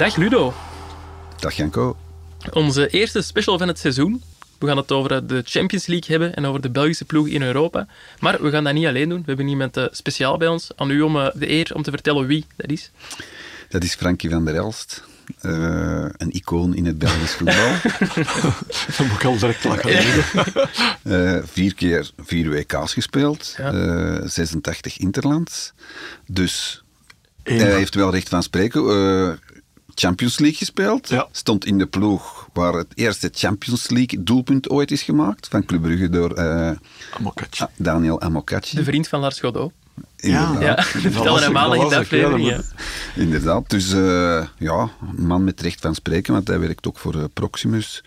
Dag Ludo. Dag Janko. Onze eerste special van het seizoen. We gaan het over de Champions League hebben en over de Belgische ploeg in Europa. Maar we gaan dat niet alleen doen. We hebben iemand uh, speciaal bij ons. Aan u om uh, de eer om te vertellen wie dat is. Dat is Frankie van der Elst. Uh, een icoon in het Belgisch voetbal. dat moet ik al direct lachen. uh, vier keer vier WK's gespeeld, ja. uh, 86 interlands. Dus hij heeft wel recht van spreken. Champions League gespeeld. Ja. Stond in de ploeg waar het eerste Champions League doelpunt ooit is gemaakt. Van Club Brugge door Amokachi. Daniel Amokachi. De vriend van Lars Godot. Inderdaad. Ja, vertelde hem maandag in de aflevering. Inderdaad, dus uh, ja, een man met recht van spreken, want hij werkt ook voor uh, Proximus.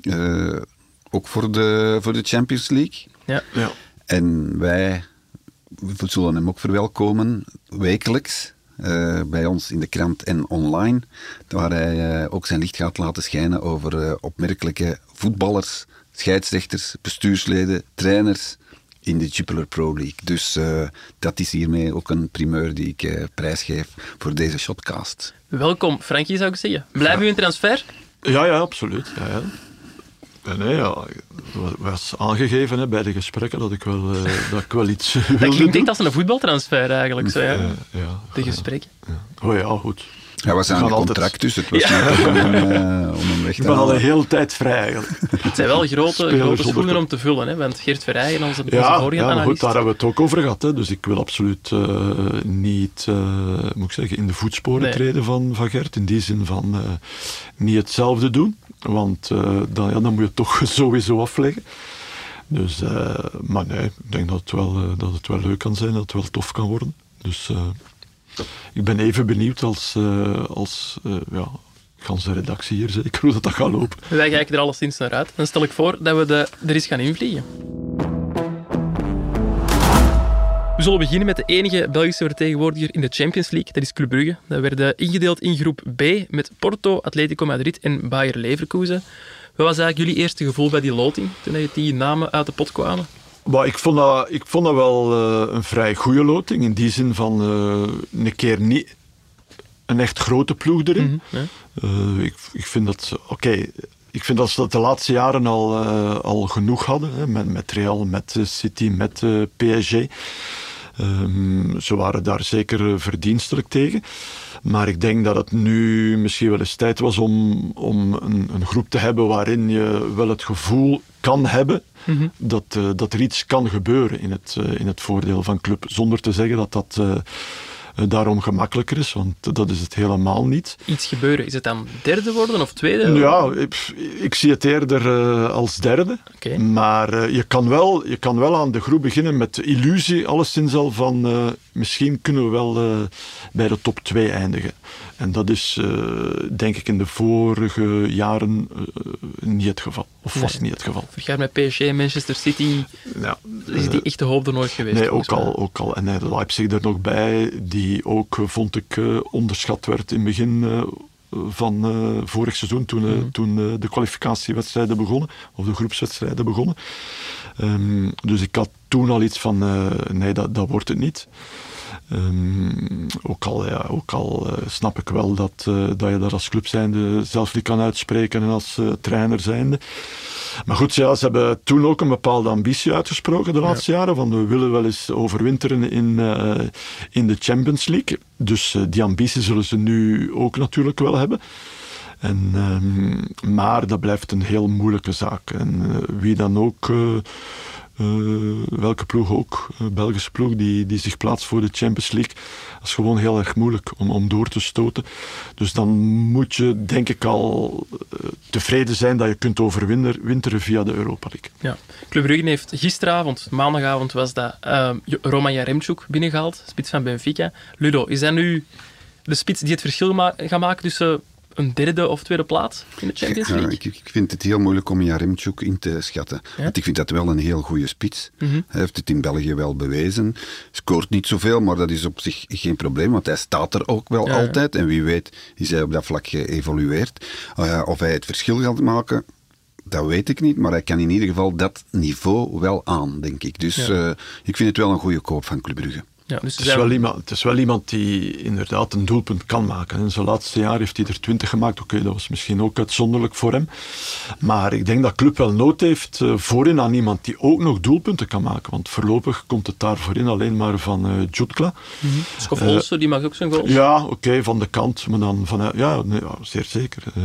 Uh, ook voor de, voor de Champions League. Ja. ja. En wij we zullen hem ook verwelkomen, wekelijks. Bij ons in de krant en online, waar hij ook zijn licht gaat laten schijnen over opmerkelijke voetballers, scheidsrechters, bestuursleden, trainers, in de Jupiler Pro League. Dus uh, dat is hiermee ook een primeur die ik uh, prijsgeef voor deze shotcast. Welkom, Frankie, zou ik zeggen. Blijven u in transfer? Ja, ja, absoluut. Ja, ja. Nee, ja, was aangegeven hè, bij de gesprekken dat ik wel, uh, dat ik wel iets wilde Dat klinkt echt als een voetbaltransfer eigenlijk, zo, ja. ja de gesprekken. Oh ja, goed. Hij was aan een contract, altijd... dus het was ja. niet om hem, uh, om hem weg te ben al een hele tijd vrij eigenlijk. Het zijn wel grote, grote schoenen om te vullen, hè? want Geert Verheijen, onze, onze ja, vorige ja, analist... goed, daar hebben we het ook over gehad. Hè. Dus ik wil absoluut uh, niet, uh, moet ik zeggen, in de voetsporen nee. treden van, van Gert. In die zin van niet hetzelfde doen. Want dan, ja, dan moet je het toch sowieso afleggen. Dus, maar nee, ik denk dat het, wel, dat het wel leuk kan zijn, dat het wel tof kan worden. Dus ik ben even benieuwd als, uh, als uh, ja, ganse redactie hier zeker hoe dat, dat gaat lopen. Wij kijken er alleszins naar uit. Dan stel ik voor dat we de, er eens gaan invliegen. We zullen beginnen met de enige Belgische vertegenwoordiger in de Champions League. Dat is Club Brugge. Dat werd ingedeeld in groep B met Porto, Atletico Madrid en Bayer Leverkusen. Wat was eigenlijk jullie eerste gevoel bij die loting, toen je die namen uit de pot kwamen? Maar ik, vond dat, ik vond dat wel uh, een vrij goede loting. In die zin van uh, een keer niet een echt grote ploeg erin. Mm -hmm, ja. uh, ik, ik vind dat oké. Okay, ik vind dat ze dat de laatste jaren al, al genoeg hadden. Hè, met, met Real, met City, met PSG. Um, ze waren daar zeker verdienstelijk tegen. Maar ik denk dat het nu misschien wel eens tijd was om, om een, een groep te hebben waarin je wel het gevoel kan hebben mm -hmm. dat, uh, dat er iets kan gebeuren in het, uh, in het voordeel van club. Zonder te zeggen dat dat uh, daarom gemakkelijker is, want dat is het helemaal niet. Iets gebeuren, is het dan derde worden of tweede? Ja, ik, ik zie het eerder als derde. Okay. Maar je, kan wel, je kan wel aan de groep beginnen met de illusie, alleszins al van misschien kunnen we wel bij de top 2 eindigen. En dat is, uh, denk ik, in de vorige jaren uh, niet het geval. Of nee. was niet het geval. Vergaar met PSG en Manchester City ja, is die echte hoop er nooit geweest. Nee, ook al, ook al. En Leipzig er nog bij, die ook, vond ik, onderschat werd in het begin van uh, vorig seizoen, toen, uh, mm. toen uh, de kwalificatiewedstrijden begonnen, of de groepswedstrijden begonnen. Um, dus ik had toen al iets van, nee, dat, dat wordt het niet. Um, ook al, ja, ook al uh, snap ik wel dat, uh, dat je daar als club zijnde zelf niet kan uitspreken en als uh, trainer zijnde. Maar goed, ja, ze hebben toen ook een bepaalde ambitie uitgesproken de laatste ja. jaren. Van we willen wel eens overwinteren in, in de Champions League. Dus die ambitie zullen ze nu ook natuurlijk wel hebben. En, um, maar dat blijft een heel moeilijke zaak. En wie dan ook uh, welke ploeg ook, uh, Belgische ploeg, die, die zich plaatst voor de Champions League. Dat is gewoon heel erg moeilijk om, om door te stoten. Dus dan moet je, denk ik, al uh, tevreden zijn dat je kunt overwinteren via de Europa League. Ja. Club Brugge heeft gisteravond, maandagavond, was dat Roman Jaremchuk binnengehaald, spits van Benfica. Ludo, is dat nu de spits die het verschil ma gaat maken tussen een derde of tweede plaats in de Champions League? Ik, ik, vind het heel moeilijk om Jaremchuk in te schatten. Ja? Want ik vind dat wel een heel goede spits. Mm -hmm. Hij heeft het in België wel bewezen. Scoort niet zoveel, maar dat is op zich geen probleem, want hij staat er ook wel Ja, altijd. En wie weet is hij op dat vlak geëvolueerd. Uh, of hij het verschil gaat maken, dat weet ik niet, maar hij kan in ieder geval dat niveau wel aan, denk ik. Dus Ja. uh, ik vind het wel een goede koop van Club Brugge. Ja, dus het, is wel iemand, het is wel iemand die inderdaad een doelpunt kan maken. In zijn laatste jaar heeft hij er twintig gemaakt. Oké, dat was misschien ook uitzonderlijk voor hem. Maar ik denk dat club wel nood heeft uh, voorin aan iemand die ook nog doelpunten kan maken. Want voorlopig komt het daar voorin alleen maar van uh, Jutkla. Mm -hmm. Skof Olsen, die mag ook zijn goal. Ja, oké, van de kant. Maar dan van, ja, nee, ja zeer zeker. Uh,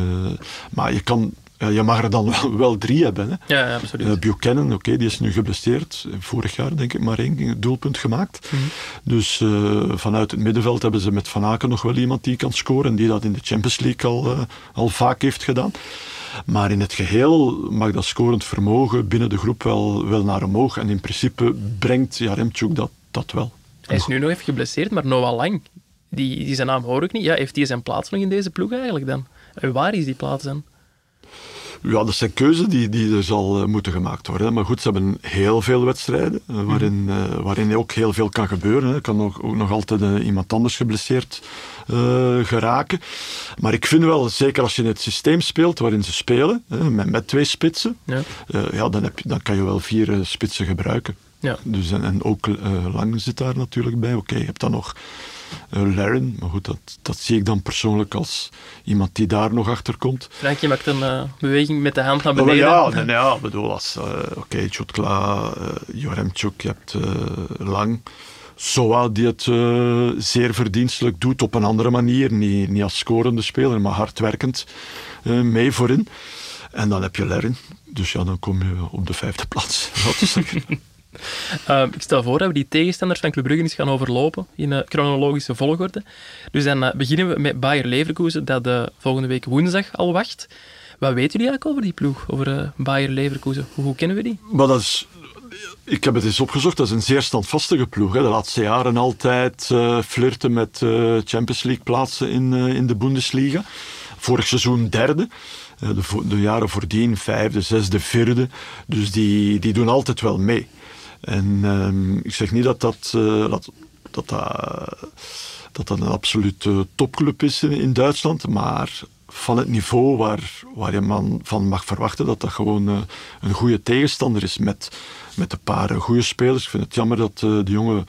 maar je kan je mag er dan wel, wel drie hebben. Hè. Ja, ja, absoluut. Uh, Buchanan, oké, die is nu geblesseerd. Vorig jaar denk ik maar één doelpunt gemaakt. Mhm. Dus uh, vanuit het middenveld hebben ze met Van Aken nog wel iemand die kan scoren. En die dat in de Champions League al, uh, al vaak heeft gedaan. Maar in het geheel mag dat scorend vermogen binnen de groep wel, wel naar omhoog. En in principe brengt Jaremchuk dat, dat wel. Hij is nu nog even geblesseerd, maar Noah Lang, die, die zijn naam hoor ik niet. Ja, heeft hij zijn plaats nog in deze ploeg eigenlijk dan? En waar is die plaats dan? Ja, dat zijn keuzes die, die er zal uh, moeten gemaakt worden. Maar goed, ze hebben heel veel wedstrijden uh, waarin, uh, waarin ook heel veel kan gebeuren. Er kan ook, ook nog altijd iemand anders geblesseerd geraken. Maar ik vind wel, zeker als je in het systeem speelt waarin ze spelen, met, met twee spitsen, ja. ja, dan, heb je, dan kan je wel vier spitsen gebruiken. Ja. Dus, en, en ook Lang zit daar natuurlijk bij. Oké, je hebt dan nog uh, Laren. Maar goed, dat, dat zie ik dan persoonlijk als iemand die daar nog achter komt. Frank, je maakt een uh, beweging met de hand naar beneden. ja, nee, nee, ja, bedoel, als, uh, oké, okay, Chotkla, Joremchuk, je hebt Lang. Soa die het zeer verdienstelijk doet op een andere manier. Niet, niet als scorende speler, maar hardwerkend mee voorin. En dan heb je Lerin. Dus ja, dan kom je op de vijfde plaats, zeggen. Uh, ik stel voor dat we die tegenstanders van Club Brugge eens gaan overlopen in uh, chronologische volgorde. Dus dan uh, beginnen we met Bayer Leverkusen, dat volgende week woensdag al wacht. Wat weten jullie eigenlijk over die ploeg, over Bayer Leverkusen? Hoe, kennen we die? Maar is, ik heb het eens opgezocht, dat is een zeer standvastige ploeg. Hè. De laatste jaren altijd flirten met Champions League plaatsen in, in de Bundesliga. Vorig seizoen derde. De, de jaren voordien vijfde, zesde, vierde. Dus die, die doen altijd wel mee. En um, ik zeg niet dat dat, uh, dat, dat, dat, dat een absolute topclub is in, in, Duitsland, maar van het niveau waar, waar je man van mag verwachten dat dat gewoon uh, een goede tegenstander is met, met een paar goede spelers. Ik vind het jammer dat uh, de jonge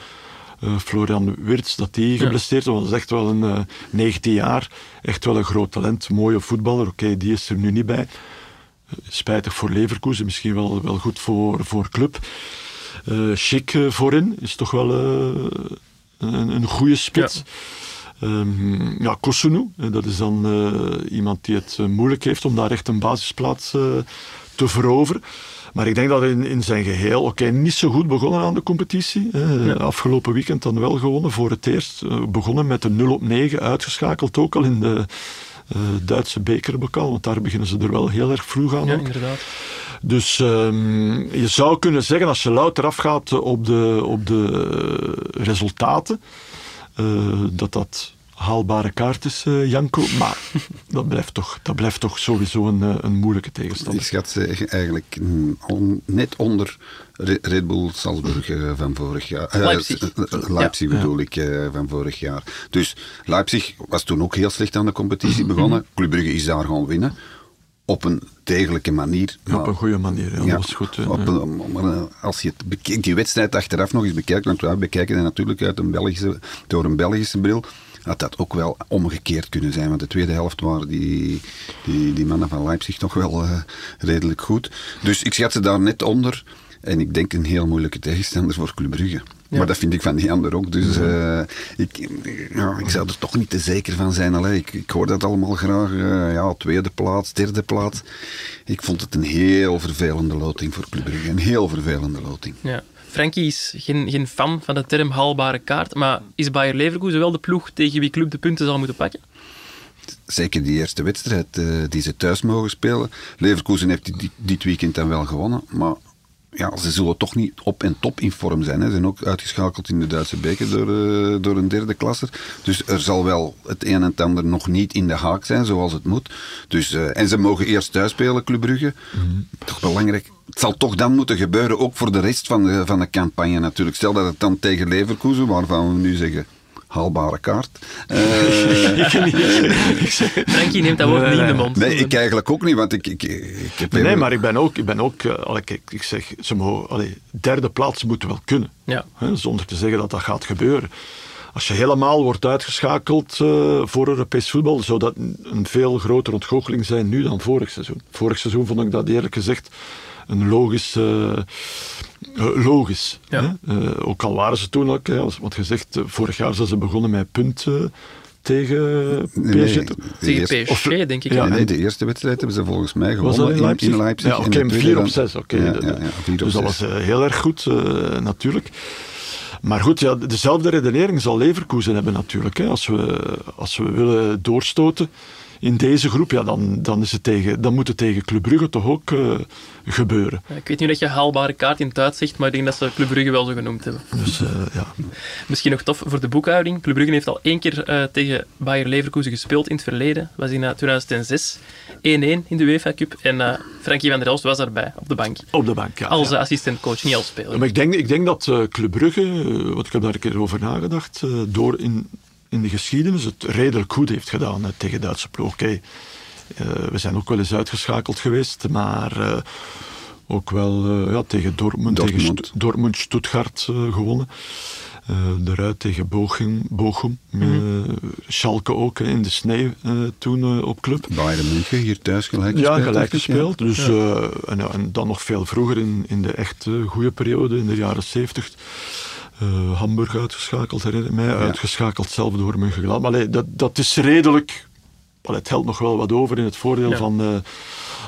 Florian Wirtz, dat die geblesseerd is, want dat is echt wel een 19 jaar, echt wel een groot talent, mooie voetballer. Oké, okay, die is er nu niet bij. Spijtig voor Leverkusen, misschien wel, wel goed voor, voor club. Uh, Schick uh, voorin is toch wel uh, een, een goede spits. Ja. Um, ja, Kosunu, dat is dan iemand die het moeilijk heeft om daar echt een basisplaats te veroveren. Maar ik denk dat in, in zijn geheel, oké, okay, niet zo goed begonnen aan de competitie. Ja. Afgelopen weekend dan wel gewonnen voor het eerst. begonnen met een 0 op 9, uitgeschakeld ook al in de uh, Duitse bekerbokal, want daar beginnen ze er wel heel erg vroeg aan. Ja, ook. inderdaad. Dus um, je zou kunnen zeggen, als je louter afgaat op de, op de resultaten, uh, dat dat haalbare kaart is, uh, Janko. Maar dat blijft toch, dat blijft toch sowieso een, een moeilijke tegenstander. Ik schat ze eigenlijk on, net onder Red Bull Salzburg uh, van vorig jaar. Uh, Leipzig. Leipzig ja. bedoel ik, van vorig jaar. Dus Leipzig was toen ook heel slecht aan de competitie begonnen. Club Brugge is daar gewoon winnen. Op een degelijke manier. Ja, op een goede manier, ja, ja dat was goed. Op een, maar als je het bekijkt, die wedstrijd achteraf nog eens bekijkt, want wij bekijken het natuurlijk uit een Belgische, door een Belgische bril, had dat ook wel omgekeerd kunnen zijn. Want de tweede helft waren die, die, die mannen van Leipzig toch wel uh, redelijk goed. Dus ik schat ze daar net onder. En ik denk een heel moeilijke tegenstander voor Club Brugge. Ja. Maar dat vind ik van die ander ook. Dus uh, ik, ja, ik zou er toch niet te zeker van zijn. Allee, ik, ik hoor dat allemaal graag. Uh, ja, tweede plaats, derde plaats. Ik vond het een heel vervelende loting voor Club Brugge. Een heel vervelende loting. Ja. Frankie is geen, geen fan van de term haalbare kaart. Maar is Bayer Leverkusen wel de ploeg tegen wie club de punten zal moeten pakken? Zeker die eerste wedstrijd uh, die ze thuis mogen spelen. Leverkusen heeft dit, dit weekend dan wel gewonnen. Maar ja, ze zullen toch niet op en top in vorm zijn. Hè. Ze zijn ook uitgeschakeld in de Duitse beker door, uh, door een derde klasser. Dus er zal wel het een en het ander nog niet in de haak zijn zoals het moet. Dus, uh, en ze mogen eerst thuis spelen, Club Brugge. Mm-hmm. Toch belangrijk. Het zal toch dan moeten gebeuren, ook voor de rest van de, van de campagne natuurlijk. Stel dat het dan tegen Leverkusen, waarvan we nu zeggen haalbare kaart. Frankie neemt dat woord niet in de mond. Nee, ik eigenlijk ook niet, want ik, ik, ik heb... Nee, even- maar ik ben ook, ik ben ook uh, allee, kijk, ik zeg, ze mogen, allee, derde plaats moeten wel kunnen. Ja. Hè, zonder te zeggen dat dat gaat gebeuren. Als je helemaal wordt uitgeschakeld uh, voor Europees voetbal, zou dat een, een veel grotere ontgoocheling zijn nu dan vorig seizoen. Vorig seizoen vond ik dat eerlijk gezegd een logisch. Uh, logisch. Ja. Hè? ook al waren ze toen ook, hè, want gezegd, vorig jaar zijn ze begonnen met punten tegen PSG. Nee, tegen PSG, denk ik. Ja, nee, de eerste wedstrijd hebben ze volgens mij gewonnen in Leipzig. In, Leipzig ja, oké, okay, 4 op 6. Oké, okay. ja, ja, ja, dus dat was uh, heel erg goed, uh, natuurlijk. Maar goed, ja, dezelfde redenering zal Leverkusen hebben natuurlijk. Hè. Als, we, als we willen doorstoten in deze groep, ja, dan, dan, is het tegen, dan moet het tegen Club Brugge toch ook uh, gebeuren. Ik weet niet dat je haalbare kaart in het uitzicht, maar ik denk dat ze Club Brugge wel zo genoemd hebben. Dus, uh, ja. Misschien nog tof voor de boekhouding. Club Brugge heeft al één keer uh, tegen Bayer Leverkusen gespeeld in het verleden. Dat was in 2006. 1-1 in de UEFA Cup. En Frankie van der Elst was daarbij, op de bank. Op de bank, ja. Als ja. assistentcoach, niet als speler. Maar ik denk, ik denk dat Club Brugge, want ik heb daar een keer over nagedacht, door in in de geschiedenis het redelijk goed heeft gedaan hè, tegen Duitse ploeg. Okay, uh, we zijn ook wel eens uitgeschakeld geweest, maar uh, ook wel uh, ja, tegen Dortmund, Dortmund. tegen St Dortmund, Stuttgart gewonnen. eruit tegen Bochum, Bochum Mhm. Schalke ook in de sneeuw toen op club. Bayern München hier thuis gelijk Ja, gespeeld. gelijk denk ik, gespeeld. ja. Dus, Ja. en, en, dan nog veel vroeger in, in de echt goede periode, in de jaren 70. Uh, Hamburg uitgeschakeld, herinner ik mij. Ja. Uitgeschakeld zelf door Mönchengladbach. Maar allee, dat, dat is redelijk... Allee, het helpt nog wel wat over in het voordeel ja. van, uh,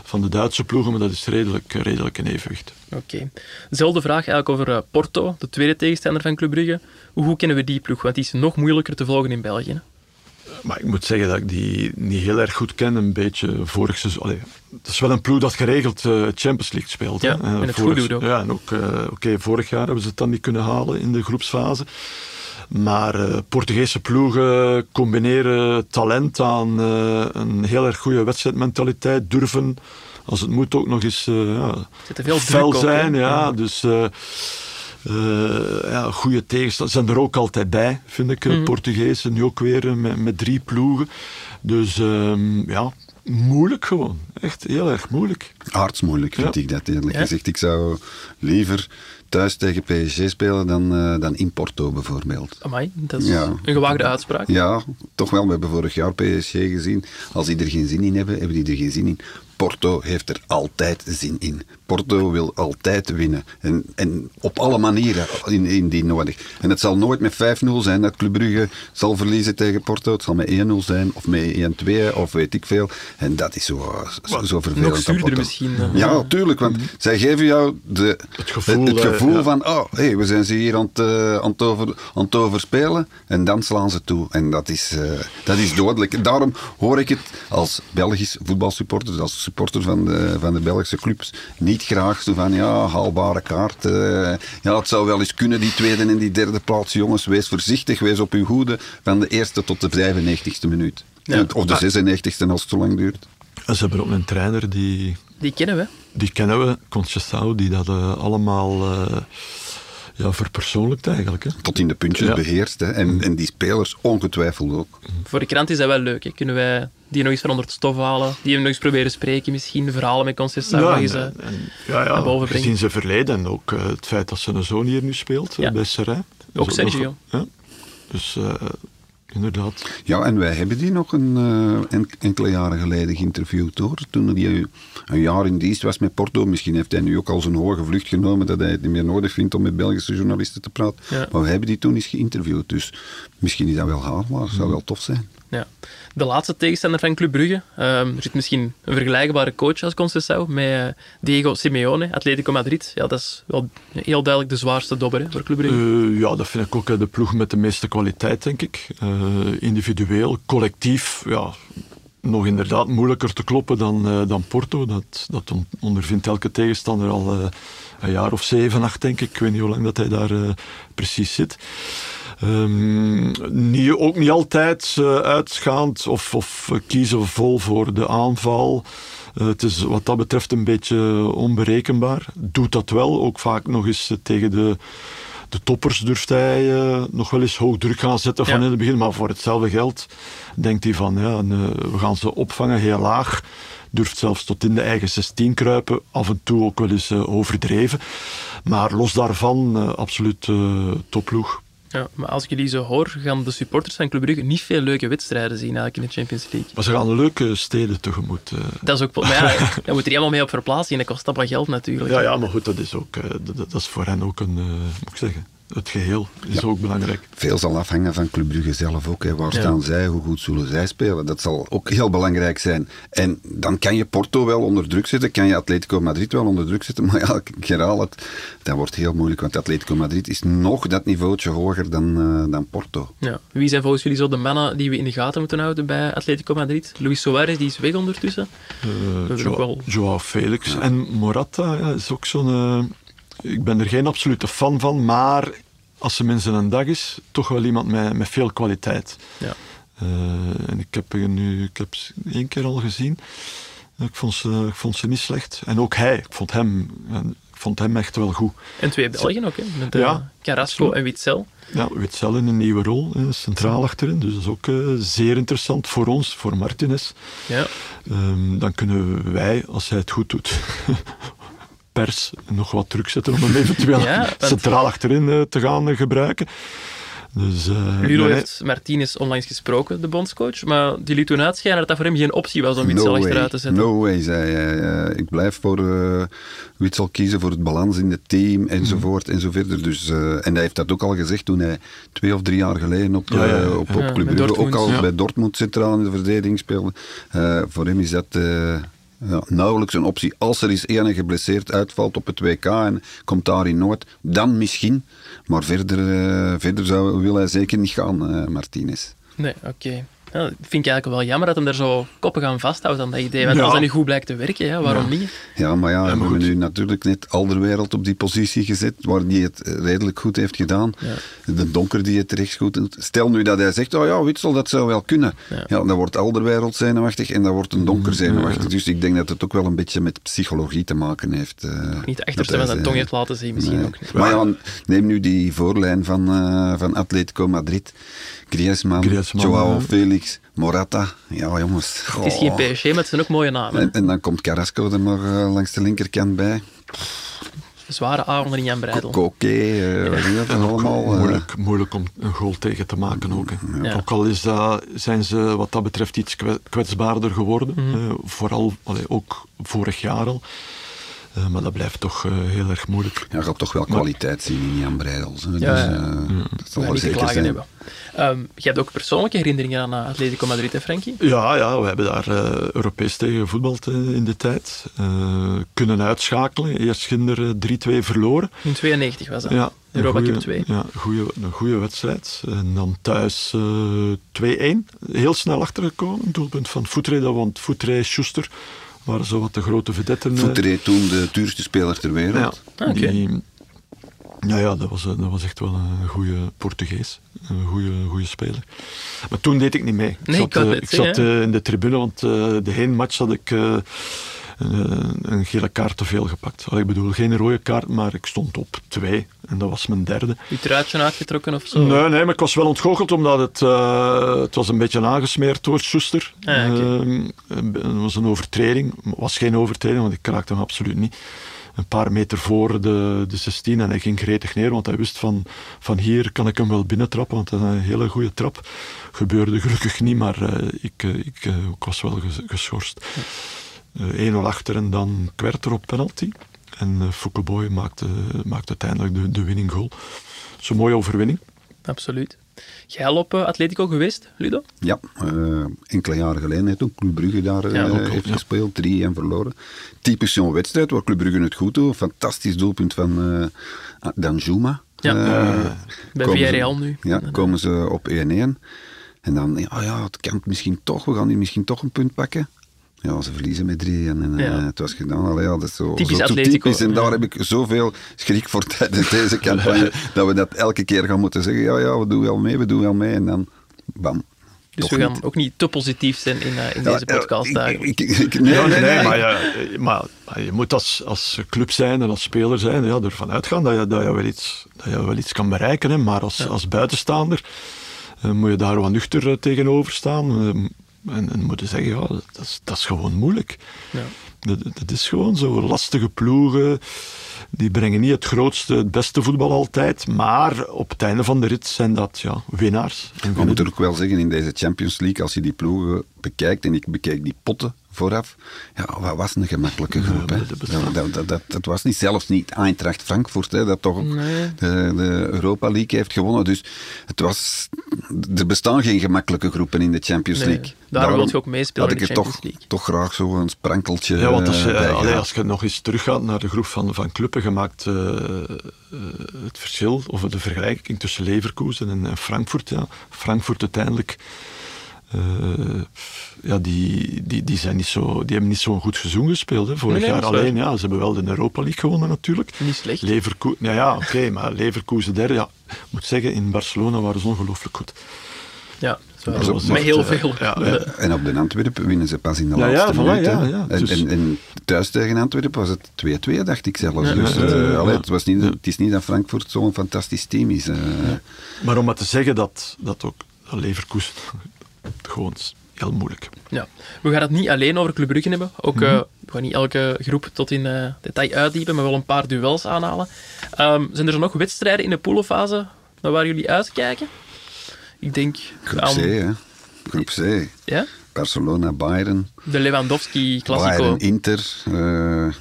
van de Duitse ploegen, maar dat is redelijk, redelijk in evenwicht. Oké. Okay. Dezelfde vraag eigenlijk over Porto, de tweede tegenstander van Club Brugge. Hoe goed kennen we die ploeg? Want die is nog moeilijker te volgen in België. Hè? Maar ik moet zeggen dat ik die niet heel erg goed ken. Een beetje vorig seizoen. Allee, het is wel een ploeg dat geregeld uh, Champions League speelt. Ja, hè. en het vorig, goed doet ook. Ja, en ook, uh, oké, okay, vorig jaar hebben ze het dan niet kunnen halen in de groepsfase. Maar uh, Portugese ploegen combineren talent aan een heel erg goede wedstrijdmentaliteit. Durven, als het moet, ook nog eens ja, veel fel druk zijn. ja, ja. Dus... Uh, ja, goede tegenstanders zijn er ook altijd bij, vind ik. Mm. Portugezen nu ook weer met, met drie ploegen. Dus um, ja, moeilijk gewoon. Echt heel erg moeilijk. Aardsmoeilijk vind ja. ik dat eerlijk ja. gezegd. Ik zou liever thuis tegen PSG spelen dan, uh, dan in Porto bijvoorbeeld. Amai, dat is ja. een gewaagde uitspraak. Ja, toch wel. We hebben vorig jaar PSG gezien. Als die er geen zin in hebben, hebben die er geen zin in. Porto heeft er altijd zin in. Porto wil altijd winnen. En, en op alle manieren in, in die nodig. En het zal nooit met 5-0 zijn dat Club Brugge zal verliezen tegen Porto. Het zal met 1-0 zijn of met 1-2 of weet ik veel. En dat is zo, zo, zo vervelend. Nog zuurder misschien. Uh, ja, tuurlijk. Want mm-hmm. zij geven jou de, het gevoel, het, het gevoel uh, ja. van oh, hey, we zijn ze hier aan het, uh, aan, het over, aan het overspelen. En dan slaan ze toe. En dat is, uh, dat is dodelijk. Daarom hoor ik het als Belgisch voetbalsupporter, als supporter van de, van de Belgische clubs, niet graag zo van ja, haalbare kaart. Uh, ja, het zou wel eens kunnen, die tweede en die derde plaats. Jongens, wees voorzichtig, wees op uw hoede van de eerste tot de 95ste minuut. Ja. Of de 96ste als het zo lang duurt. Ze hebben ook een trainer die... Die kennen we. Die kennen we, Conceição, die dat uh, allemaal... Uh, ja, verpersoonlijkt eigenlijk. Hè. Tot in de puntjes ja. beheerst. Hè. En, en die spelers ongetwijfeld ook. Voor de krant is dat wel leuk. Hè. Kunnen wij die nog eens van onder het stof halen? Die hem nog eens proberen spreken misschien? Verhalen met Conceição ja, nog eens en, en, ja, ja, naar boven brengen? Gezien zijn verleden en ook uh, het feit dat zijn zoon hier nu speelt, ja. bij Serrain. Ook Sergio. Nog, ja. Dus uh, inderdaad. Ja, en wij hebben die nog een, uh, enkele jaren geleden geïnterviewd hoor. Toen hij een jaar in dienst was met Porto. Misschien heeft hij nu ook al zo'n hoge vlucht genomen dat hij het niet meer nodig vindt om met Belgische journalisten te praten. Ja. Maar we hebben die toen eens geïnterviewd. Dus misschien is dat wel haalbaar. Dat zou wel tof zijn. Ja. De laatste tegenstander van Club Brugge. Um, er zit misschien een vergelijkbare coach als Conceição met uh, Diego Simeone, Atletico Madrid. Ja, dat is wel heel duidelijk de zwaarste dobber hè, voor Club Brugge. Uh, ja, dat vind ik ook de ploeg met de meeste kwaliteit, denk ik. Individueel, collectief, ja, nog inderdaad moeilijker te kloppen dan, dan Porto. Dat, dat ondervindt elke tegenstander al een jaar of zeven, acht, denk ik. Ik weet niet hoe lang dat hij daar precies zit. Um, niet, ook niet altijd uh, uitgaand of, of kiezen vol voor de aanval. Uh, het is wat dat betreft een beetje onberekenbaar. Doet dat wel, ook vaak nog eens tegen de, de toppers durft hij eh, nog wel eens hoog druk gaan zetten van in het begin. Maar voor hetzelfde geld denkt hij van, ja, en, eh, we gaan ze opvangen heel laag. Durft zelfs tot in de eigen 16 kruipen. Af en toe ook wel eens eh, overdreven. Maar los daarvan, eh, absoluut eh topploeg. Ja, maar als ik jullie zo hoor, gaan de supporters van Club Brugge niet veel leuke wedstrijden zien eigenlijk in de Champions League. Maar ze gaan leuke steden tegemoet. eh. Dat is ook... Maar ja, daar moet er helemaal mee op verplaatsen en dat kost dat wat geld natuurlijk. Ja, ja, maar goed, dat is, ook, eh, dat, dat is voor hen ook een, eh, moet ik zeggen, het geheel is ook belangrijk. Veel zal afhangen van Club Brugge zelf ook. Hè. Waar Ja. staan zij? Hoe goed zullen zij spelen? Dat zal ook heel belangrijk zijn. En dan kan je Porto wel onder druk zetten, kan je Atletico Madrid wel onder druk zetten. Maar ja, ik herhaal het, dat wordt heel moeilijk, want Atletico Madrid is nog dat niveautje hoger dan, eh, dan Porto. Ja. Wie zijn volgens jullie zo de mannen die we in de gaten moeten houden bij Atletico Madrid? Luis Suarez, die is weg ondertussen. Eh, hebben Jo- ook wel- Joao Felix en Morata ja, is ook zo'n... eh, ik ben er geen absolute fan van, maar als ze mensen een dag is, toch wel iemand met, met veel kwaliteit. Ja. Eh, en ik heb, er nu, ik heb ze één keer al gezien. Ik vond, ze, ik vond ze niet slecht. En ook hij, ik vond hem, ik vond hem echt wel goed. En twee Belgen ook, hè? Met eh, Ja. Carrasco en Witzel. Ja, Witzel in een nieuwe rol, centraal achterin. Dus dat is ook eh, zeer interessant voor ons, voor Martinez. Ja. Ehm, dan kunnen wij, als hij het goed doet, pers nog wat druk zetten om hem eventueel Ja, centraal achterin eh, te gaan eh, gebruiken. Dus, eh, Ludo nee, heeft Martinez onlangs gesproken, de bondscoach, maar die liet toen uitschijnen dat dat voor hem geen optie was om Witzel No achteruit te zetten. no way, zei hij. Ik blijf voor uh, Witsel kiezen, voor het balans in het team, enzovoort, en zo verder. Dus, eh, en hij heeft dat ook al gezegd toen hij twee of drie jaar geleden op, Ja, ja, ja. op, op Ja, Club met Brugge ook al Ja. bij Dortmund centraal in de verdediging speelde. Eh, voor hem is dat... ja, nauwelijks een optie. Als er eens ene geblesseerd uitvalt op het WK en komt daar in Noord, dan misschien. Maar verder, eh, verder zou, wil hij zeker niet gaan, eh, Martinez. Nee, oké. Ja, dat vind ik eigenlijk wel jammer dat hem daar zo koppen gaan vasthoudt aan dat idee. Want Ja. als dat nu goed blijkt te werken, ja, waarom Ja. niet? Ja, maar ja, we maar hebben goed. nu natuurlijk net Alderwereld op die positie gezet, waar hij het redelijk goed heeft gedaan. De donker die het rechts goed doet. Stel nu dat hij zegt, oh ja, Witsel, dat zou wel kunnen. Ja. Ja, dan wordt Alderwereld zenuwachtig en dan wordt een donker zenuwachtig. Dus ik denk dat het ook wel een beetje met psychologie te maken heeft. eh, Niet achterste van zijn tong heeft laten zien, misschien Nee. ook niet. Maar ja, neem nu die voorlijn van, eh, van Atletico Madrid. Griezmann, Griezmann, Joao ja. Felix, Morata. Ja, jongens. Het is geen. PSG, maar het zijn ook mooie namen. En, en dan komt Carrasco er nog eh, langs de linkerkant bij. Zware avonden in Jan Breidel. Koké, eh wat is dat En ook allemaal? eh, moeilijk, moeilijk om een goal tegen te maken ook. Hè. Ja. Ook al is dat, zijn ze wat dat betreft iets kwe- kwetsbaarder geworden. Mhm. eh, vooral allee, ook vorig jaar al. Eh, maar dat blijft toch eh, heel erg moeilijk. Ja, je gaat toch wel kwaliteit zien in Jan Breidels. hè. Ja, dus, ja. eh, dat zal wel zeker zijn. hebben. Ehm, je hebt ook persoonlijke herinneringen aan Atletico Madrid, hè, Frankie? Ja, ja, we hebben daar eh, Europees tegen gevoetbald in de tijd. Eh, kunnen uitschakelen. Eerst Ginder eh, 3-2 verloren. In 92 was dat. Ja, Europa Cup goeie- 2. Ja, goeie, een goede wedstrijd. En dan thuis eh 2-1. Heel snel achtergekomen. Doelpunt van Foutre, dat want Foutre Schuster waren zo wat de grote vedetten. eh, Foutre toen de duurste speler ter wereld. Ja, Ah, oké. die, ja, ja dat, was, eh, dat was echt wel een goede Portugees. Een goede, goede speler. Maar toen deed ik niet mee. Nee, ik ik zat, het eh, ik zat eh, in de tribune, want eh, de heenmatch had ik eh, een, een gele kaart te veel gepakt. Allee, ik bedoel, geen rode kaart, maar ik stond op twee. En dat was mijn derde. Je truitje uitgetrokken of zo? Nee, nee, maar ik was wel ontgoocheld omdat het, eh, het was een beetje aangesmeerd door Schuster. Ah. Ehm, het was een overtreding. Het was geen overtreding, want ik raakte hem absoluut niet. Een paar meter voor de, de 16 en hij ging gretig neer, want hij wist van, van hier kan ik hem wel binnentrappen, want dat is een hele goede trap. Gebeurde gelukkig niet, maar eh, ik, eh, ik, eh, ik was wel ges- geschorst. Eh, 1-0 achter en dan Kwerter op penalty. En uh, Foukeboy maakte, maakte uiteindelijk de, de winning goal. Dat is een mooie overwinning. Absoluut. Jij al op eh, Atletico geweest, Ludo? Ja, eh, enkele jaren geleden heeft ook Club Brugge daar eh, Ja, ook heeft ja. gespeeld. Drie en verloren. Typisch zo'n wedstrijd waar Club Brugge het goed doet. Fantastisch doelpunt van eh Danjuma. Ja. Eh, Bij Villarreal nu. Ja, komen ze op 1-1. En dan, ja, ja, het kan misschien toch, we gaan hier misschien toch een punt pakken. Ja, ze verliezen met 3 en, en Ja. eh, het was gedaan. Allee, ja, dat is zo, Typisch zo, zo Atletico. typisch. En daar Ja. heb ik zoveel schrik voor tijdens deze campagne, dat we dat elke keer gaan moeten zeggen. Ja, ja, we doen wel mee, we doen wel mee. En dan, bam. Dus Toch we gaan niet. ook niet te positief zijn in, eh, in Ja, deze ja, podcast. ik- eigenlijk. ik- ik- nee, Ja, nee, nee. maar, je, maar, maar je moet als, als club zijn en als speler zijn ja, ervan uitgaan dat je, dat je, wel, iets, dat je wel iets kan bereiken. Hè. Maar als, als buitenstaander eh, moet je daar wat nuchter eh, tegenover staan. eh, en, en moet je zeggen, ja, dat is, dat is gewoon moeilijk. Ja. Dat, dat is gewoon zo. Lastige ploegen. Die brengen niet het grootste, het beste voetbal altijd. Maar op het einde van de rit zijn dat ja, winnaars. En We moeten ook wel zeggen, in deze Champions League, als je die ploegen bekijkt, en ik bekeek die potten vooraf, ja, wat was een gemakkelijke groep. hè. dat- dat. Dat, dat, dat, dat was niet, zelfs niet Eintracht Frankfurt, hè, dat toch ook Nee. de, de Europa League heeft gewonnen. Dus het was, er bestaan geen gemakkelijke groepen in de Champions Nee, League. daarom wil je ook meespelen had in ik de er Champions toch, League. toch graag zo een sprankeltje Ja, want als je, eh, bij allee, gehad. als je nog eens teruggaat naar de groep van, van clubben, je maakt eh, eh, het verschil, of de vergelijking tussen Leverkusen en, en Frankfurt. Ja. Frankfurt uiteindelijk, eh, ja, die, die, die, zijn niet zo, die hebben niet zo'n goed seizoen gespeeld. Hè. Vorig Nee, nee, jaar alleen, ja, ze hebben wel de Europa League gewonnen natuurlijk. Niet slecht. Leverkusen, ja, ja oké, maar Leverkusen derde, ja, ik moet zeggen, in Barcelona waren ze ongelooflijk goed. Ja, zo Dat was met heel eh, veel. ja, Eh, ja. En op de Antwerpen winnen ze pas in de Ja, ja, laatste voilà, minuut. ja, hè. ja. En, Dus- en, en thuis tegen Antwerpen was het 2-2, dacht ik zelfs. Ja, dus, ja, eh, ja, ja. allee, het, was niet, het is niet dat Frankfurt zo'n fantastisch team is. eh. Maar om maar te zeggen dat, dat ook Leverkusen gewoon heel moeilijk. Ja. We gaan het niet alleen over Club Brugge hebben. Ook, eh, we gaan niet elke groep tot in eh, detail uitdiepen, maar wel een paar duels aanhalen. Ehm, zijn er nog wedstrijden in de poolfase naar waar jullie uitkijken? Ik denk Groep aan C, hè. Groep C. ja? Barcelona, Bayern. de Lewandowski Classico. Bayern, Inter. eh,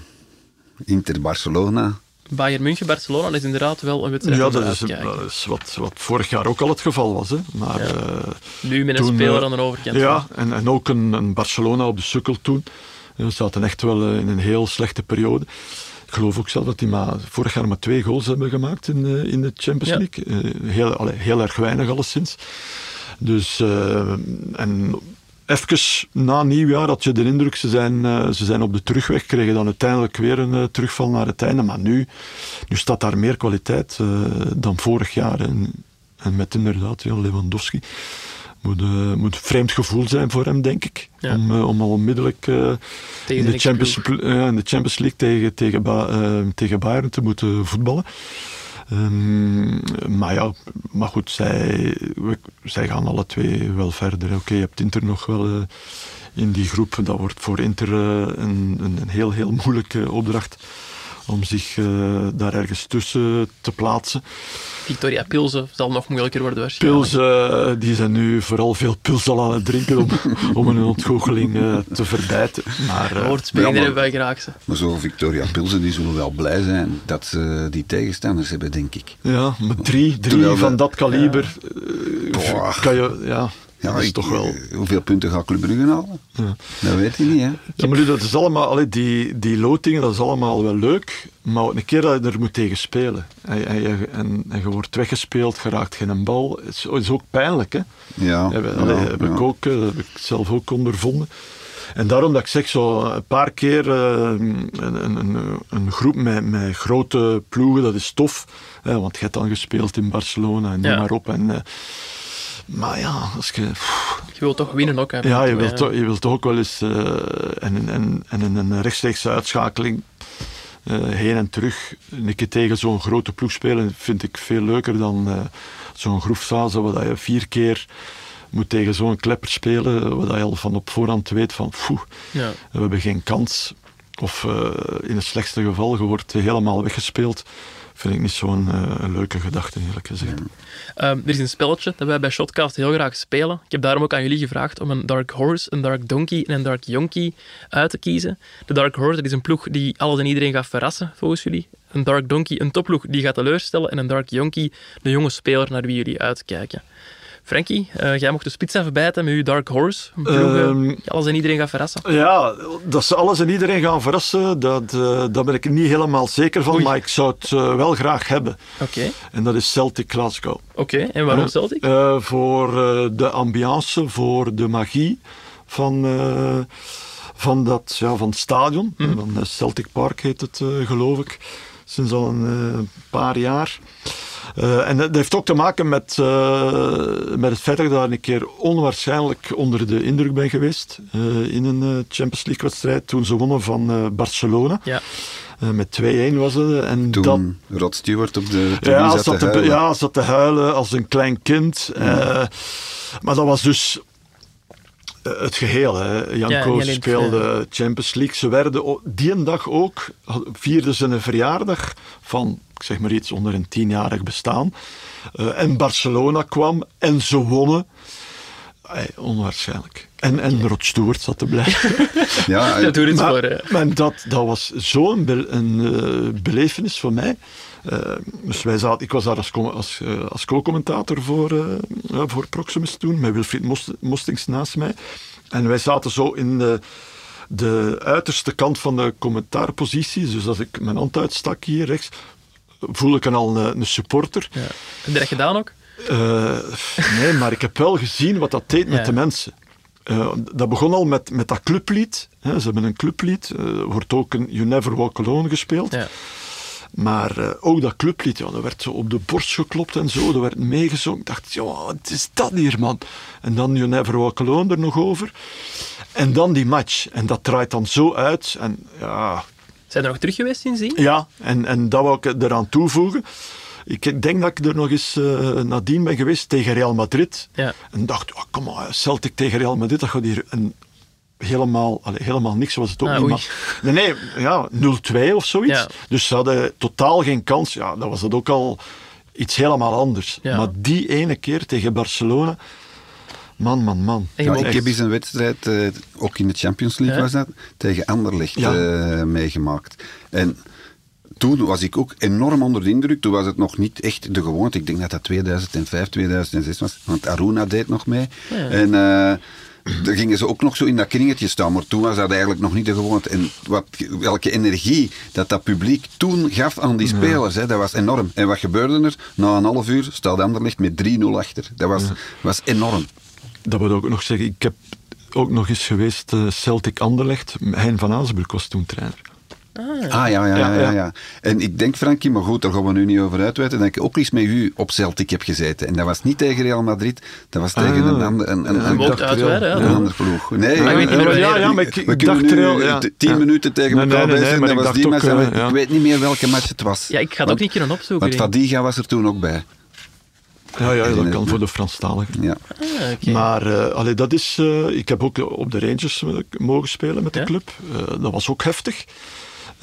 Inter, Barcelona. Bayern München, Barcelona dat is inderdaad wel een wedstrijd Ja, dat is, dat is wat, wat vorig jaar ook al het geval was. Hè. Maar, Ja. eh, Nu met een toen, speler eh, aan de overkant. ja, en, en ook een, een Barcelona op de sukkel toen. We zaten echt wel eh, in een heel slechte periode. Ik geloof ook zelf dat die maar, vorig jaar maar twee goals hebben gemaakt in, eh, in de Champions Ja. League. Eh, heel, allee, heel erg weinig alleszins. Dus, eh, en even na nieuwjaar had je de indruk, ze zijn, eh, ze zijn op de terugweg, kregen dan uiteindelijk weer een eh, terugval naar het einde. Maar nu, nu staat daar meer kwaliteit eh, dan vorig jaar. En, en met inderdaad ja, Lewandowski. Moet, moet een vreemd gevoel zijn voor hem, denk ik. Ja. Om, om al onmiddellijk in, de Champions, in de Champions League tegen, tegen, Ba- tegen Bayern te moeten voetballen. Ehm, maar ja, maar goed, zij, zij gaan alle twee wel verder. Oké, je hebt Inter nog wel eh, in die groep. Dat wordt voor Inter eh, een, een heel, heel moeilijke opdracht om zich eh, daar ergens tussen te plaatsen. Victoria Pilsen zal nog moeilijker worden waarschijnlijk. Pils, eh, die zijn nu vooral veel pils al aan het drinken om, om een ontgoocheling eh, te verbijten. Maar, eh, Woordspeling, Ja, daar maar- hebben wij graag. Ze. Maar zo Victoria Pilsen, die zullen wel blij zijn dat ze die tegenstanders hebben, denk ik. Ja, met drie, drie Terwijl van dat kaliber kan je, ja, Ja, dat is ik- toch wel. Hoeveel punten gaat Club Brugge halen? Ja. Dat weet je niet, hè? Ja, maar nu, dat is allemaal, allee, die, die lotingen, dat is allemaal wel leuk, maar een keer dat je er moet tegen spelen en, en, je, en, en je wordt weggespeeld, je raakt geen bal, is, is ook pijnlijk. Hè? Ja, Heb, ja, allee, heb ja. ik ook, eh, dat heb ik zelf ook ondervonden. En daarom dat ik zeg, zo een paar keer eh, een, een, een, een groep met, met grote ploegen, dat is tof. Hè, want je hebt dan gespeeld in Barcelona en noem Ja. maar op. En, eh, maar ja, als je... Je wilt toch winnen ook. Hè, Ja, je wilt, toch, je wilt toch ook wel eens eh, en, en, en een, een rechtstreekse uitschakeling eh, heen en terug een keer tegen zo'n grote ploeg spelen vind ik veel leuker dan eh, zo'n groepsfase waar je vier keer moet tegen zo'n klepper spelen waar je al van op voorhand weet van poeh, Ja. we hebben geen kans. Of in het slechtste geval, je wordt helemaal weggespeeld. Vind ik niet zo'n eh, leuke gedachte, eerlijk gezegd. Ehm, er is een spelletje dat wij bij Shotcast heel graag spelen. Ik heb daarom ook aan jullie gevraagd om een Dark Horse, een Dark Donkey en een Dark Yonky uit te kiezen. De Dark Horse dat is een ploeg die alles en iedereen gaat verrassen, volgens jullie. Een Dark Donkey, een topploeg die gaat teleurstellen. En een Dark Yonky, de jonge speler naar wie jullie uitkijken. Frankie, eh, jij mocht de spits even bijten met uw Dark Horse. Een ploeg eh, Ehm, alles en iedereen gaat verrassen. Ja, dat ze alles en iedereen gaan verrassen, dat, eh, daar ben ik niet helemaal zeker van, Oei. maar ik zou het eh, wel graag hebben. Oké, En dat is Celtic Glasgow. oké. En waarom Celtic? voor de ambiance, voor de magie van, van, dat, ja, van het stadion. Mhm. Van, Celtic Park heet het, geloof ik, sinds al een paar jaar. Uh, en dat heeft ook te maken met, uh, met het feit dat ik daar een keer onwaarschijnlijk onder de indruk ben geweest uh, in een Champions League wedstrijd toen ze wonnen van Barcelona. Ja. met 2-1 was het. En toen dat, Rod Stewart op de ja, zat te, huilen. Ja, zat te huilen als een klein kind. Ja. maar dat was dus het geheel. Hè. Janko ja, speelde Champions League. Ze werden die dag ook, vierden ze een verjaardag van, ik zeg maar iets, onder een tienjarig bestaan. Uh, en Barcelona kwam en ze wonnen. Onwaarschijnlijk. En, en Rod Stewart zat te blijven. ja, dat doet het maar, voor. Maar dat, dat was zo'n be een, uh, belevenis voor mij. Uh, dus wij zaten, ik was daar als, als, uh, als co-commentator voor, uh, voor Proximus toen, met Wilfried Most, Mostings naast mij. En wij zaten zo in de, de uiterste kant van de commentaarpositie. Dus als ik mijn hand uitstak hier rechts, voel ik al een, een supporter. Ja. Heb je dat gedaan ook? Nee, maar ik heb wel gezien wat dat deed met de mensen. Uh, dat begon al met, met dat clublied. Hè. Ze hebben een clublied. Uh, wordt ook een You Never Walk Alone gespeeld. Ja. Maar uh, ook dat clublied, ja, dat werd zo op de borst geklopt en zo. Dat werd meegezongen. Ik dacht, ja, wat is dat hier, man? En dan You Never Walk Alone er nog over. En dan die match. En dat draait dan zo uit. En ja... Zijn er nog terug geweest zien? Ja, en, en dat wou ik eraan toevoegen. Ik denk dat ik er nog eens uh, nadien ben geweest tegen Real Madrid. Ja. En dacht, oh, kom maar, Celtic tegen Real Madrid, dat gaat hier een helemaal, allee, helemaal niks was het ook ah, niet. Maar, nee, nee, ja, 0-2 of zoiets. Dus ze hadden totaal geen kans. Ja, dan was het ook al iets helemaal anders. Maar die ene keer tegen Barcelona... Man, man, man. Ja, ik heb eens een wedstrijd, uh, ook in de Champions League was dat, tegen Anderlecht uh, meegemaakt. En toen was ik ook enorm onder de indruk. Toen was het nog niet echt de gewoonte. Ik denk dat dat 2005, 2006 was. Want Aruna deed nog mee. En... Uh, daar gingen ze ook nog zo in dat kringetje staan. Maar toen was dat eigenlijk nog niet de gewoonte. En wat, welke energie dat dat publiek toen gaf aan die spelers, hè, dat was enorm. En wat gebeurde er? Na een half uur staat Anderlecht met 3-0 achter. Dat was, was enorm. Dat wil ik ook nog zeggen. Ik heb ook nog eens geweest, uh, Celtic Anderlecht. Hein van Azenbroek was toen trainer. Ah. ah, ja, ja, ja, ja, En ik denk, Frankie, maar goed, daar gaan we nu niet over uitweiden, dat ik ook eens met u op Celtic heb gezeten. En dat was niet tegen Real Madrid, dat was tegen ah. een, ander, een, een, een, een ander ploeg. Nee, ah, ik weet ja, ja, maar ik, we dacht nu ja. tien minuten tegen elkaar nee, nee, nee, dat was die match. Ik weet niet meer welke match het was. Ja, ik ga het ook niet kunnen opzoeken. Want Fadiga was er toen ook bij. Ja, ja, dat kan voor de Franstaligen. Ja. Ah, okay. Maar uh, allee, dat is, uh, ik heb ook op de Rangers mogen spelen met de ja? club. Uh, dat was ook heftig.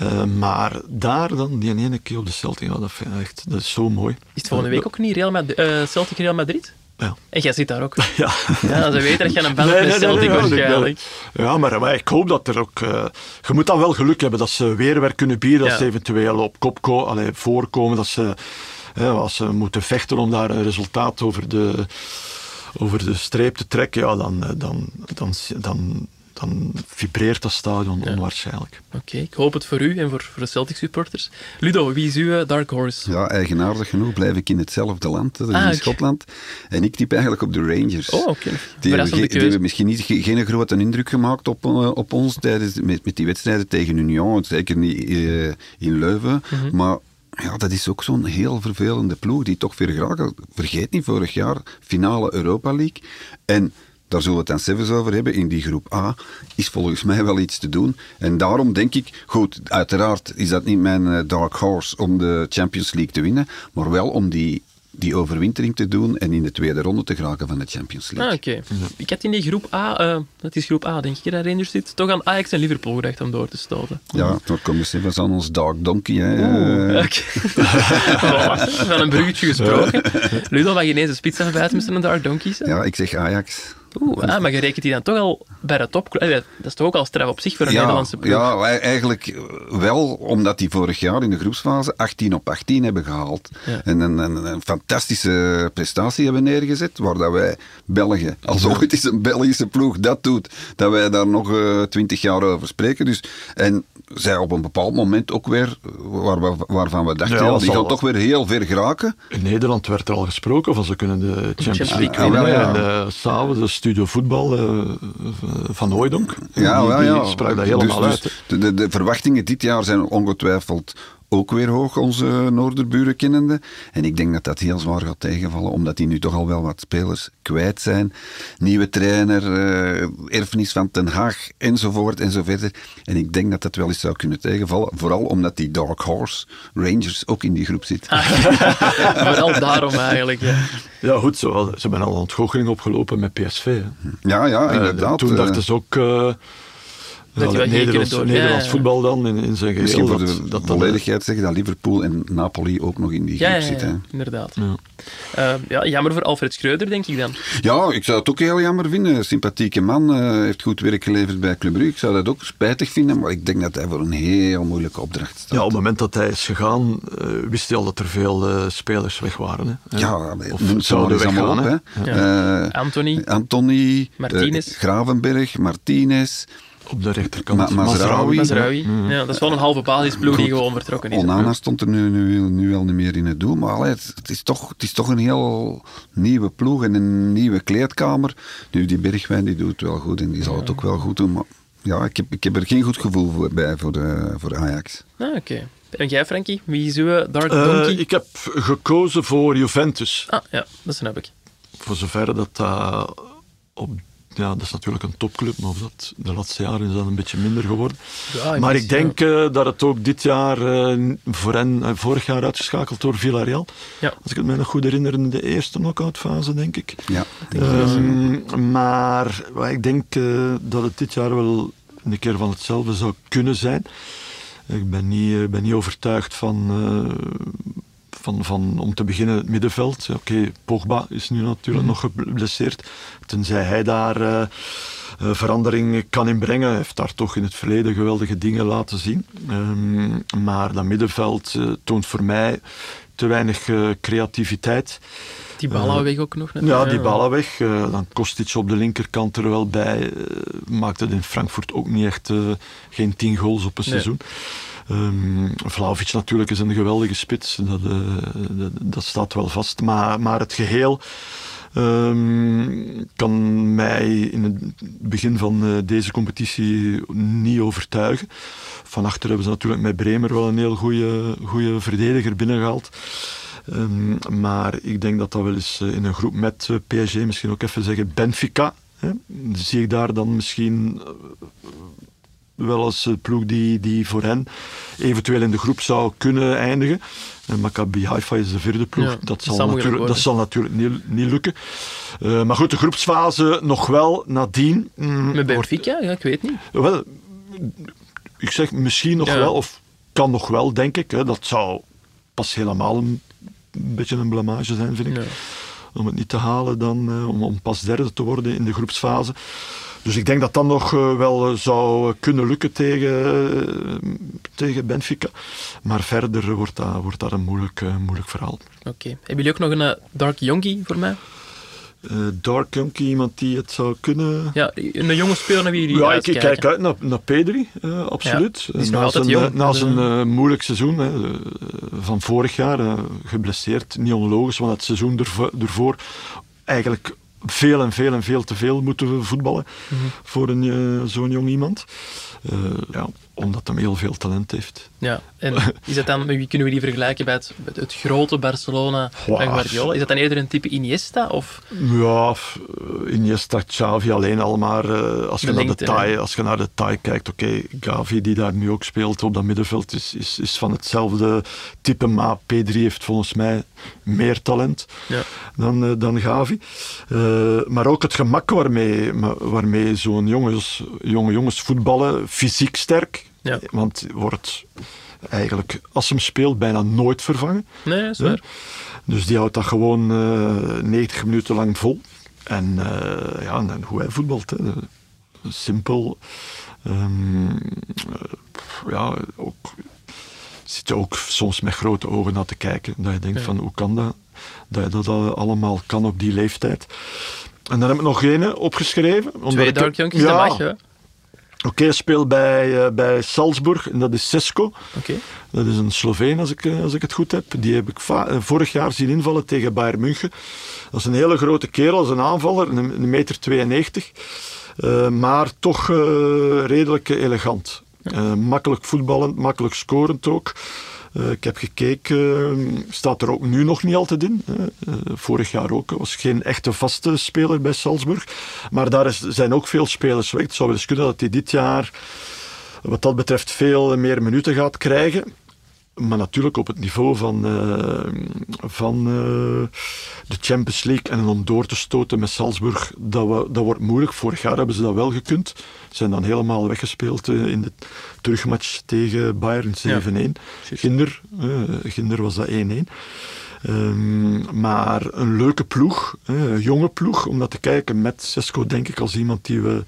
Uh, maar daar dan, die ene keer op de Celtic, ja, dat, echt, dat is zo mooi. Is het volgende week ook niet Real Madrid, uh, Celtic Real Madrid? Ja. En jij zit daar ook. Ja. ja ze weten dat je een band nee, met Celtic nee, nee, waarschijnlijk. Ja, maar, maar, ik hoop dat er ook... Uh, je moet dan wel geluk hebben dat ze weer werk kunnen bieden, dat ze eventueel op kop allee, voorkomen, dat ze, als ze moeten vechten om daar een resultaat over de, over de streep te trekken, ja, dan, dan, dan, dan dan vibreert dat stadion onwaarschijnlijk. Oké, ik hoop het voor u en voor, voor de Celtic supporters. Ludo, wie is uw eh, dark horse? Ja, eigenaardig genoeg blijf ik in hetzelfde land, ah, in Schotland. En ik typ eigenlijk op de Rangers. Oh, oké. Die, hebben, die hebben misschien niet, geen grote indruk gemaakt op, uh, op ons tijdens, met, met die wedstrijden tegen Union, zeker niet uh, in Leuven. Mhm. Maar ja, dat is ook zo'n heel vervelende ploeg die toch weer graag, vergeet niet, vorig jaar finale Europa League. En daar zullen we het dan zelfs over hebben, in die groep A, is volgens mij wel iets te doen. En daarom denk ik, goed, uiteraard is dat niet mijn eh, dark horse om de Champions League te winnen, maar wel om die die overwintering te doen en in de tweede ronde te geraken van de Champions League. Ah, oké. Ik had in die groep A, uh, dat is groep A denk ik, dat Rangers zit, toch aan Ajax en Liverpool gedacht om door te stoten. Ja, dan komen ze even aan ons Dark Donkey. Hè. Oeh, Van een bruggetje gesproken. Ludo, mag je ineens een spits afbijten met een Dark Donkey? Ja, ik zeg Ajax. Oeh, ah, maar je rekent die dan toch al bij de top. Dat is toch ook al straf op zich voor een Nederlandse ploeg? Ja, eigenlijk wel, omdat die vorig jaar in de groepsfase 18 op 18 hebben gehaald. En een, een, een, fantastische prestatie hebben neergezet, waar dat wij Belgen, als ooit eens een Belgische ploeg dat doet, dat wij daar nog uh, eh, 20 jaar over spreken. Dus, en zij op een bepaald moment ook weer, waar we, waarvan we dachten, ja, die gaan toch weer heel ver geraken. In Nederland werd er al gesproken van ze kunnen de Champions League winnen. Ja, en uh, s'avonds de studio voetbal uh, van Hooydonk. Ja, die, ja, ja. sprak dat helemaal dus, dus uit. De, de, de, verwachtingen dit jaar zijn ongetwijfeld ook weer hoog, onze Noorderburen kennende. En ik denk dat dat heel zwaar gaat tegenvallen, omdat die nu toch al wel wat spelers kwijt zijn. Nieuwe trainer, uh, erfenis van Ten Haag, enzovoort en zo verder. En ik denk dat dat wel eens zou kunnen tegenvallen. Vooral omdat die Dark Horse Rangers ook in die groep zit. Vooral daarom eigenlijk, ja. Ja, goed, ze, ze hebben al ontgoocheling opgelopen met PSV. Hè. Ja, ja, Eh, inderdaad. toen eh, dachten ze ook... eh, Dat geen Nederlands, door- Nederlands ja, voetbal dan in, in zijn Misschien geheel. voor dat, de dat, dat, volledigheid zeggen dat Liverpool en Napoli ook nog in die groep ja, ja, zitten. inderdaad. Ja. Eh, ja, jammer voor Alfred Schreuder, denk ik dan. Ja, ik zou het ook heel jammer vinden. Sympathieke man, eh, heeft goed werk geleverd bij Club Brugge. Ik zou dat ook spijtig vinden, maar ik denk dat hij voor een heel moeilijke opdracht staat. Ja, op het moment dat hij is gegaan, eh, wist hij al dat er veel eh, spelers weg waren. Hè. Ja, of zouden weggaan. op. hè. Eh, Anthony. Anthony, Martinez. eh, Gravenberg, Martinez, Op de rechterkant. Ma- Mazraoui. Mazraoui. Ja, dat is wel een halve basisploeg die gewoon vertrokken is. Onana stond er nu, nu, nu al niet meer in het doel. Maar allee, het, het is toch, het is toch een heel nieuwe ploeg en een nieuwe kleedkamer. Nu, die Bergwijn die doet het wel goed en die zal het ook wel goed doen. Maar ja, ik heb, ik heb er geen goed gevoel voor, bij voor, de, voor Ajax. Ah, oké. En jij, Frankie? Wie is uw Dark Eh, Donkey? ik heb gekozen voor Juventus. Ah, ja, dat snap ik. Voor zover dat dat op... Ja, dat is natuurlijk een topclub, maar of dat, de laatste jaren is dat een beetje minder geworden. Ja, maar ik denk eh, dat het ook dit jaar, eh, voor hen, eh, vorig jaar uitgeschakeld door Villarreal. Ja. Als ik het me nog goed herinner, in de eerste knock-outfase, denk ik. Ja, Ehm, maar wat ik denk eh, dat het dit jaar wel een keer van hetzelfde zou kunnen zijn. Ik ben niet, ben niet overtuigd van, eh, van, van, om te beginnen, het middenveld. Oké, Pogba is nu natuurlijk nog geblesseerd. Tenzij hij daar eh, eh, verandering kan inbrengen. Hij heeft daar toch in het verleden geweldige dingen laten zien. Ehm, maar dat middenveld eh, toont voor mij te weinig eh, creativiteit. Die weg ook nog. Ja, natuurlijk. die weg. Eh, dan kost iets op de linkerkant er wel bij. Eh, maakt het in Frankfurt ook niet echt eh, geen tien goals op een Nee. seizoen. Ehm Vlaovic natuurlijk is een geweldige spits. Dat, eh, dat, dat staat wel vast. Maar, maar het geheel ehm, kan mij in het begin van eh, deze competitie niet overtuigen. Van achter hebben ze natuurlijk met Bremer wel een heel goede verdediger binnengehaald. Ehm, maar ik denk dat dat wel eens eh, in een groep met PSG, misschien ook even zeggen Benfica, hè, zie ik daar dan misschien wel als eh, ploeg die, die voor hen eventueel in de groep zou kunnen eindigen. En Maccabi Haifa is de vierde ploeg. Ja, dat, zal natuurlijk, dat zal natuurlijk niet, niet lukken. Eh, maar goed, de groepsfase nog wel nadien. mm, Met wordt- Benfica? Ja, ik weet niet. wel, ik zeg misschien nog Ja. wel, of kan nog wel, denk ik. Hè. Dat zou pas helemaal een, een beetje een blamage zijn, vind ik. Ja. Om het niet te halen, dan, eh, om, om pas derde te worden in de groepsfase. Dus ik denk dat dat nog eh, wel eh, zou kunnen lukken tegen, eh, tegen Benfica. Maar verder wordt dat, wordt dat een moeilijk, eh, moeilijk verhaal. Oké. Hebben jullie ook nog een eh, Dark Yonki voor mij? Eh, Dark Junkie, iemand die het zou kunnen... Ja, een jonge speler naar wie jullie Ja, ik kijk uit naar, naar Pedri, eh, absoluut. Eh, na zijn, jong. eh, Na zijn eh, moeilijk seizoen hè, eh, van vorig jaar, eh, geblesseerd, niet onlogisch, want het seizoen ervo- ervoor eigenlijk veel en veel en veel te veel moeten voetballen Mhm. voor een, eh, zo'n jong iemand. Eh, ja, omdat hij heel veel talent heeft. Ja, en is dat dan, wie kunnen we die vergelijken bij het, met het grote Barcelona van Wow. Guardiola? Is dat dan eerder een type Iniesta? Of, Ja, eh, Iniesta, Xavi alleen al maar. eh, als, je naar de taai, als je naar de taai kijkt, oké, Gavi die daar nu ook speelt op dat middenveld is, is, is van hetzelfde type. Maar P3 heeft volgens mij meer talent ja. dan, eh, dan Gavi. Maar ook het gemak waarmee, waarmee zo'n jongens, jonge jongens voetballen, fysiek sterk. Ja. Want wordt eigenlijk, als hem speelt, bijna nooit vervangen. Nee, is waar. Dus die houdt dat gewoon eh 90 minuten lang vol. En eh, ja, en hoe hij voetbalt. Hè. Simpel. Ehm, eh, ja, ook, zit je ook soms met grote ogen naar te kijken. Dat je denkt Ja. van, hoe kan dat? Dat je dat al- allemaal kan op die leeftijd. En dan heb ik nog één opgeschreven. omdat Twee Dark Yankees, ja, dat mag, ja. Oké, hij speelt bij, eh, bij Salzburg en dat is Sesko. Oké. Dat is een Sloveen, als ik, eh, als ik het goed heb. Die heb ik eh, vorig jaar zien invallen tegen Bayern München. Dat is een hele grote kerel, is een aanvaller, een, een meter 92. Eh, maar toch eh, redelijk elegant. Makkelijk voetballend, makkelijk scorend ook. Uh, ik heb gekeken, staat er ook nu nog niet altijd in. Uh, vorig jaar ook, was geen echte vaste speler bij Salzburg. Maar daar is, zijn ook veel spelers weg. Het zou wel kunnen dat hij dit jaar wat dat betreft veel meer minuten gaat krijgen. Maar natuurlijk op het niveau van, uh, van uh, de Champions League en om door te stoten met Salzburg, dat, we, dat wordt moeilijk. Vorig jaar hebben ze dat wel gekund. Zijn dan helemaal weggespeeld uh, in de terugmatch tegen Bayern 7-1. Ja, Ginder, Ginder was dat 1-1. Um, maar een leuke ploeg, een jonge ploeg, om dat te kijken met Sesco, denk ik, als iemand die we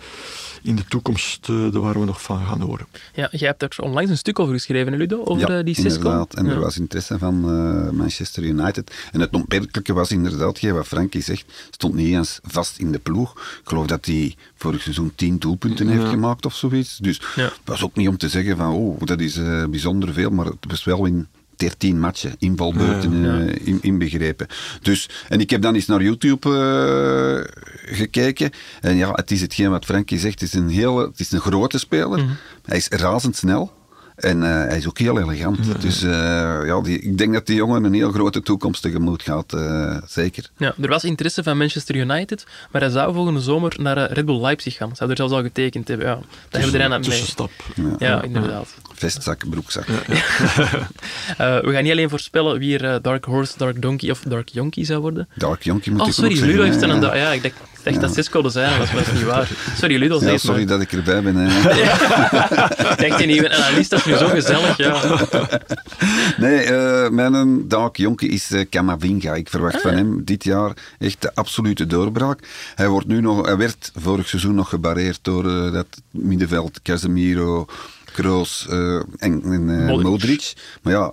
in de toekomst, uh, daar waar we nog van gaan horen. Ja, jij hebt er onlangs een stuk over geschreven, Ludo, over ja, uh, die Cisco. inderdaad. En er was interesse van uh, Manchester United. En het opmerkelijke was inderdaad, wat Frankie zegt, stond niet eens vast in de ploeg. Ik geloof dat hij vorig seizoen tien doelpunten heeft gemaakt of zoiets. Dus het was ook niet om te zeggen van, oh, dat is bijzonder veel, maar het was wel in 13 matchen, invalbeurten ja, ja. In, inbegrepen. Dus, en ik heb dan eens naar YouTube uh, gekeken. En ja, het is hetgeen wat Frankie zegt. Het is een, hele, het is een grote speler. Mm -hmm. Hij is razendsnel. En uh, hij is ook heel elegant. Ja, dus uh, ja, die, ik denk dat die jongen een heel grote toekomst tegemoet gaat. Uh, zeker. Ja, er was interesse van Manchester United, maar hij zou volgende zomer naar Red Bull Leipzig gaan. Zou er zelfs al getekend hebben. Ja, daar hebben we er aan mee. Tussenstap. Ja, ja, inderdaad. Vestzak, broekzak. we gaan niet alleen voorspellen wie er Dark Horse, Dark Donkey of Dark Yonky zou worden. Dark Yonky moet oh, ik sorry, ook Ludo zeggen. heeft een... Ja, ik dacht, dat Cisco de zijn, dat was niet waar. Sorry, Ludo, ja, sorry maar. dat ik erbij ben. Hè. ik dacht, je niet analist, dat is nu zo gezellig, ja. Nee, uh, mijn Dark Jonkie is uh, Camavinga. Ik verwacht ah, van hem dit jaar echt de absolute doorbraak. Hij, wordt nu nog, hij werd vorig seizoen nog gebarreerd door uh, dat middenveld Casemiro, Kroos en, en Modric. Modric. Maar ja,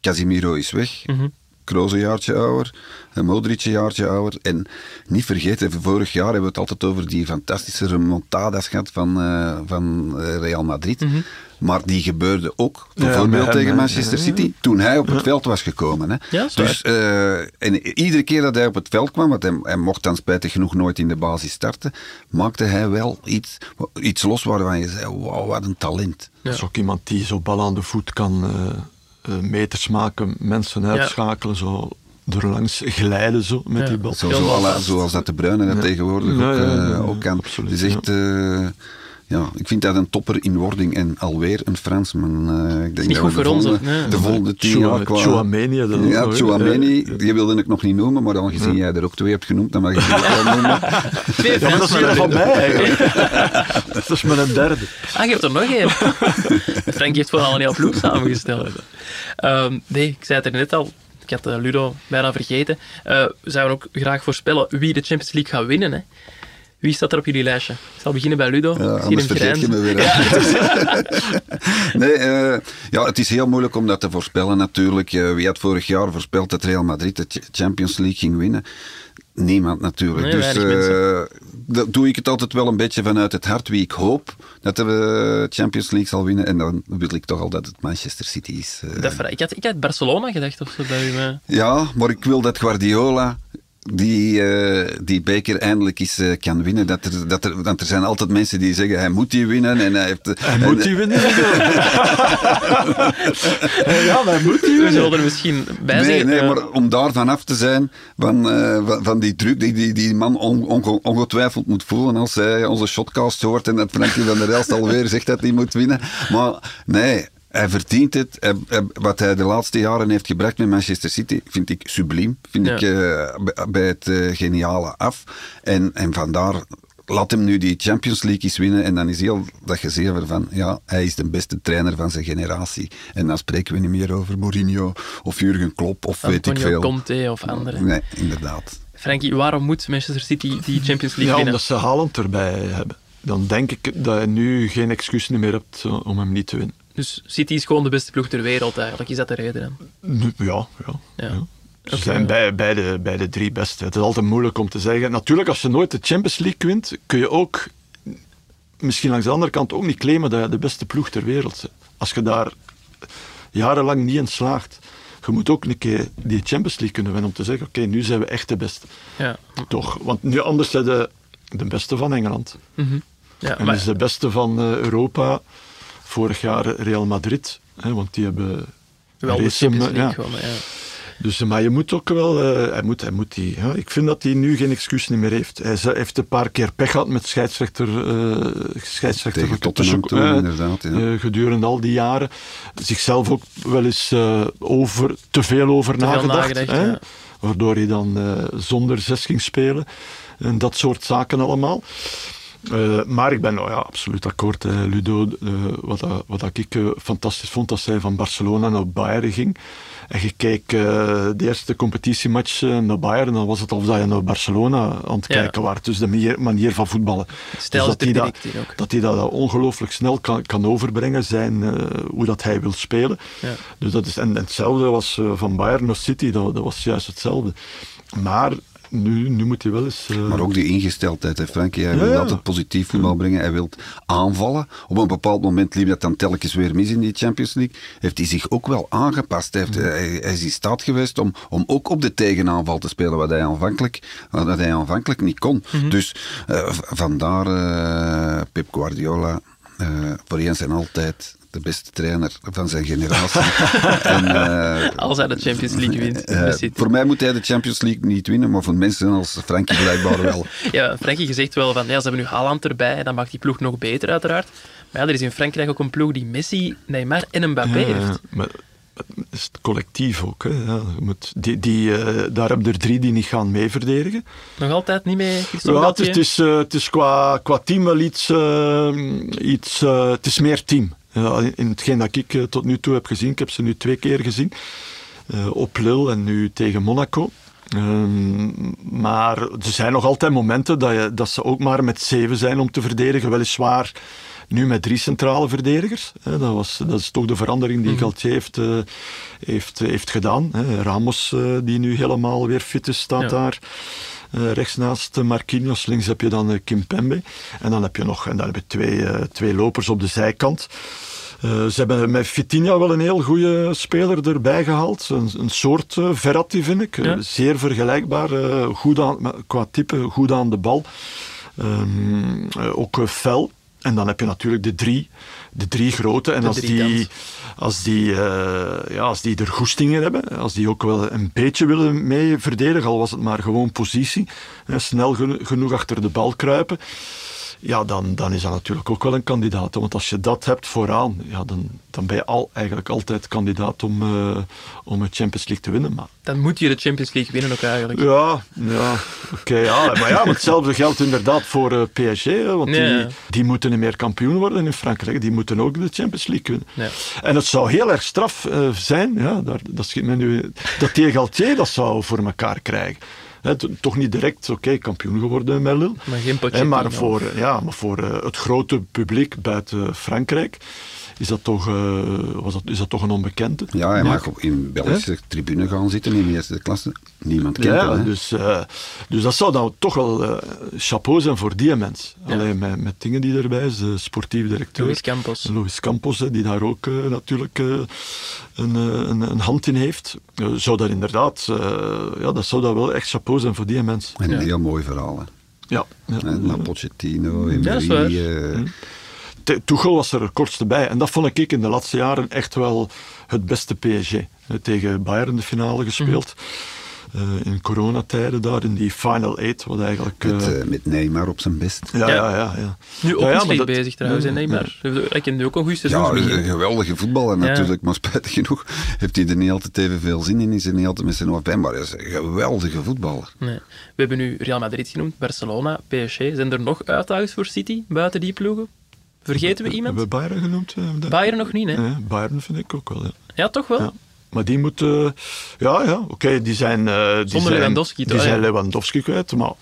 Casemiro is weg. Mm -hmm. Kroos een jaartje ouder, Modric een jaartje ouder. En niet vergeten, vorig jaar hebben we het altijd over die fantastische remontadas gehad van, uh, van Real Madrid. Mm -hmm. Maar die gebeurde ook bijvoorbeeld ja, tegen Manchester City ja. toen hij op het veld was gekomen. Hè. Ja, dus uh, en iedere keer dat hij op het veld kwam, want hij, hij, mocht dan spijtig genoeg nooit in de basis starten, maakte hij wel iets, iets los waarvan je zei: wauw, wat een talent. Dat is ook iemand die zo bal aan de voet kan. Uh, meters maken, mensen uitschakelen, zo erlangs glijden zo met Ja. die bal. Zo, zoals dat de Bruyne dat Ja. tegenwoordig Ja, ook, ja, ja, eh, ja, ook kan. is echt... ja, ik vind dat een topper in wording en alweer een Fransman. Eh, ik denk niet dat goed we voor ons? Nee. de volgende tien Chouam- jaar qua... Chouameni, Ja? Chouameni, die wilde ik nog niet noemen, maar aangezien jij er ook twee hebt genoemd, dan mag ik die ook wel noemen. Twee Ja, maar dat is weer van mij eigenlijk. dat is met een derde. Ah, je hebt er nog één. Frank heeft gewoon al een heel ploeg samengesteld. Ehm, nee, ik zei het er net al. Ik had eh, Ludo bijna vergeten. Eh, we zouden ook graag voorspellen wie de Champions League gaat winnen. Hè. Wie staat er op jullie lijstje? Ik zal beginnen bij Ludo. Ja, anders vergeet je me grijnzen. weer. hè. nee, eh, ja, het is heel moeilijk om dat te voorspellen natuurlijk. Eh, wie had vorig jaar voorspeld dat Real Madrid de Ch- Champions League ging winnen? Niemand natuurlijk. Nee, dus eh, dat doe ik het altijd wel een beetje vanuit het hart. Wie ik hoop dat de Champions League zal winnen. En dan wil ik toch al dat het Manchester City is. Dat ik, had, ik had Barcelona gedacht of zo bij u. maar- Ja, maar ik wil dat Guardiola die, eh, die beker eindelijk eens eh, kan winnen. Dat er, dat er, want er zijn altijd mensen die zeggen hij moet die winnen. En hij heeft, Hij moet die winnen. ja, hij moet die We winnen. zullen er misschien bij Nee, zeggen. nee, eh, maar om daar vanaf te zijn, van, eh, van, van die druk die die, die man on- onge- ongetwijfeld moet voelen als hij onze shotcast hoort en dat Frankie van der Elst alweer zegt dat hij moet winnen. Maar nee, hij verdient het. Hij- hij- wat hij de laatste jaren heeft gebracht met Manchester City, vind ik subliem. Vind Ja. ik eh, bij- het eh, geniale af. En, en vandaar... Laat hem nu die Champions League eens winnen en dan is heel dat gezever van ja, hij is de beste trainer van zijn generatie. En dan spreken we niet meer over Mourinho of Jurgen Klopp of weet ik Antonio veel. Conte of anderen. Nee, inderdaad. Frankie, waarom moet Manchester City die Champions League Ja, winnen? omdat ze Haaland erbij hebben. Dan denk ik dat je nu geen excuus meer hebt om hem niet te winnen. Dus City is gewoon de beste ploeg ter wereld eigenlijk. Is dat de reden? dan? Ja, ja. Ja. ja. Ze zijn bij, bij, de, bij de drie beste. Het is altijd moeilijk om te zeggen. Natuurlijk, als je nooit de Champions League wint, kun je ook misschien langs de andere kant ook niet claimen dat je de beste ploeg ter wereld bent. Als je daar jarenlang niet in slaagt. Je moet ook een keer die Champions League kunnen winnen om te zeggen, oké, nu zijn we echt de beste. Ja. Toch? Want nu anders zijn de, de beste van Engeland. Mhm. ja En maar, is de beste van eh, Europa vorig jaar Real Madrid. Hè, want die hebben Wel de hem, ja. gewonnen, ja. Dus, maar je moet ook wel, eh, hij moet, hij moet die, ja, ik vind dat hij nu geen excuus niet meer heeft. Hij heeft een paar keer pech gehad met scheidsrechter, eh scheidsrechter Tegen Tottenham eh, inderdaad. Ja. eh, gedurende al die jaren. Zichzelf ook wel eens eh, over, te veel over nagedacht. nagedacht, hè? ja. Waardoor hij dan eh, zonder zes ging spelen. En dat soort zaken allemaal. Eh, maar ik ben nou ja, absoluut akkoord, hè, Ludo. eh, wat, dat- wat dat ik eh, fantastisch vond, dat zij van Barcelona naar Bayern ging. En je keek eh, de eerste competitiematch eh, naar Bayern, dan was het alsof dat je naar Barcelona aan het Ja. kijken was. Dus de manier, manier van voetballen. Stijl Dus er hij dat, dat hij dat ongelooflijk snel kan, kan overbrengen, zijn, eh, hoe dat hij wil spelen. Ja. Dus dat is, en, en hetzelfde was eh, van Bayern naar City, dat, dat was juist hetzelfde. Maar nu, nu moet hij wel eens... eh, Maar ook die ingesteldheid, hè, Frankie. Hij Ja, wil ja. altijd positief voetbal brengen. Hij wil aanvallen. Op een bepaald moment liep dat dan telkens weer mis in die Champions League. Heeft hij zich ook wel aangepast. Hij, heeft, hij, hij is in staat geweest om, om ook op de tegenaanval te spelen, wat hij aanvankelijk, wat hij aanvankelijk niet kon. Dus eh, vandaar eh, Pep Guardiola eh, voor eens en altijd de beste trainer van zijn generatie. en, eh, Als hij de Champions League wint. eh, voor mij moet hij de Champions League niet winnen, maar voor mensen als Frankie blijkbaar wel. Ja, Frankie, je zegt wel van ja, ze hebben nu Haaland erbij, dan maakt die ploeg nog beter uiteraard. Maar ja, er is in Frankrijk ook een ploeg die Messi, Neymar en Mbappé Ja, heeft. maar het is het collectief ook. Hè. Ja, je moet, die, die, eh, daar heb je er drie die niet gaan mee verdedigen. Nog altijd niet mee, Ja, het is, het is, eh, het is qua, qua team wel iets... iets het is meer team. In- hetgeen dat ik eh, tot nu toe heb gezien, ik heb ze nu twee keer gezien. eh, op Lille en nu tegen Monaco. Ehm, maar er zijn nog altijd momenten dat, je, dat ze ook maar met zeven zijn om te verdedigen. Weliswaar nu met drie centrale verdedigers. Hè, dat, was, dat is toch de verandering die Galtier heeft, eh, heeft, heeft gedaan. Hè. Ramos, die nu helemaal weer fit is, staat Ja. daar. Eh, rechts naast Marquinhos, links heb je dan eh, Kimpembe. En dan heb je nog en dan heb je twee, eh, twee lopers op de zijkant. Ze hebben met Vitinha wel een heel goede speler erbij gehaald. Een, een soort eh, Verratti, vind ik. Zeer vergelijkbaar. goed aan, qua type, goed aan de bal. Ehm, eh, ook fel. En dan heb je natuurlijk de drie, de drie grote. En De als die, als, die, eh, ja, als die er goestingen hebben, als die ook wel een beetje willen mee verdedigen, al was het maar gewoon positie, hè, snel geno- genoeg achter de bal kruipen, ja, dan, dan is dat natuurlijk ook wel een kandidaat. Want als je dat hebt vooraan, ja, dan, dan ben je al, eigenlijk altijd kandidaat om, eh, om een Champions League te winnen. Maar Dan moet je de Champions League winnen ook eigenlijk. ja, ja oké. ja. Maar ja, maar hetzelfde geldt inderdaad voor eh, PSG. Hè, want die, die moeten niet meer kampioen worden in Frankrijk. Die moeten ook de Champions League winnen. Ja. En het zou heel erg straf eh, zijn, ja, daar, dat, schiet mij nu, dat die Galtier dat zou voor elkaar krijgen. Toch niet direct, oké, kampioen geworden met Lille. Maar geen maar voor, ja, maar voor eh, het grote publiek buiten Frankrijk is dat toch, eh, was dat, is dat toch een onbekende. Ja, hij mag op in Belgische tribune gaan zitten in de eerste klasse. Niemand kent Ja, hem. hè. dus, eh, dus dat zou dan toch wel eh, chapeau zijn voor die mens. Ja. Alleen met, met dingen die erbij is, de sportief directeur. Luis Campos. Louis Campos, die daar ook natuurlijk eh, een, eh, een, een hand in heeft. Zou dat inderdaad, eh, ja, dat zou dat wel echt chapeau zijn voor die mens. En een Ja. heel mooi verhaal. Hè. Ja, ja. Pochettino, Emery. Tuchel was er het kortste bij. En dat vond ik in de laatste jaren echt wel het beste PSG. Tegen Bayern de finale gespeeld. Eh, in coronatijden daar, in die Final Eight, wat eigenlijk... met, eh, eh, met Neymar op zijn best. ja, Ja. ja, ja, ja. Nu ook Ja, ja, dat- bezig trouwens, Ja, ja, Neymar. Hij heeft nu ook een goede Ja, seizoen. een geweldige voetballer Ja. natuurlijk, maar spijtig genoeg heeft hij er niet altijd even veel zin in. Is er niet altijd met zijn hoofd bij, maar hij is een geweldige voetballer. Nee. We hebben nu Real Madrid genoemd, Barcelona, PSG. Zijn er nog uitdagers voor City buiten die ploegen? Vergeten we iemand? Hebben we Bayern genoemd? de- Bayern nog niet, hè? Ja, Bayern vind ik ook wel, ja. Ja, toch wel? Ja. Maar die moeten... ja, ja, oké, die zijn... eh, die Zonder zijn, Lewandowski, Die toch? zijn Ja. Lewandowski kwijt, maar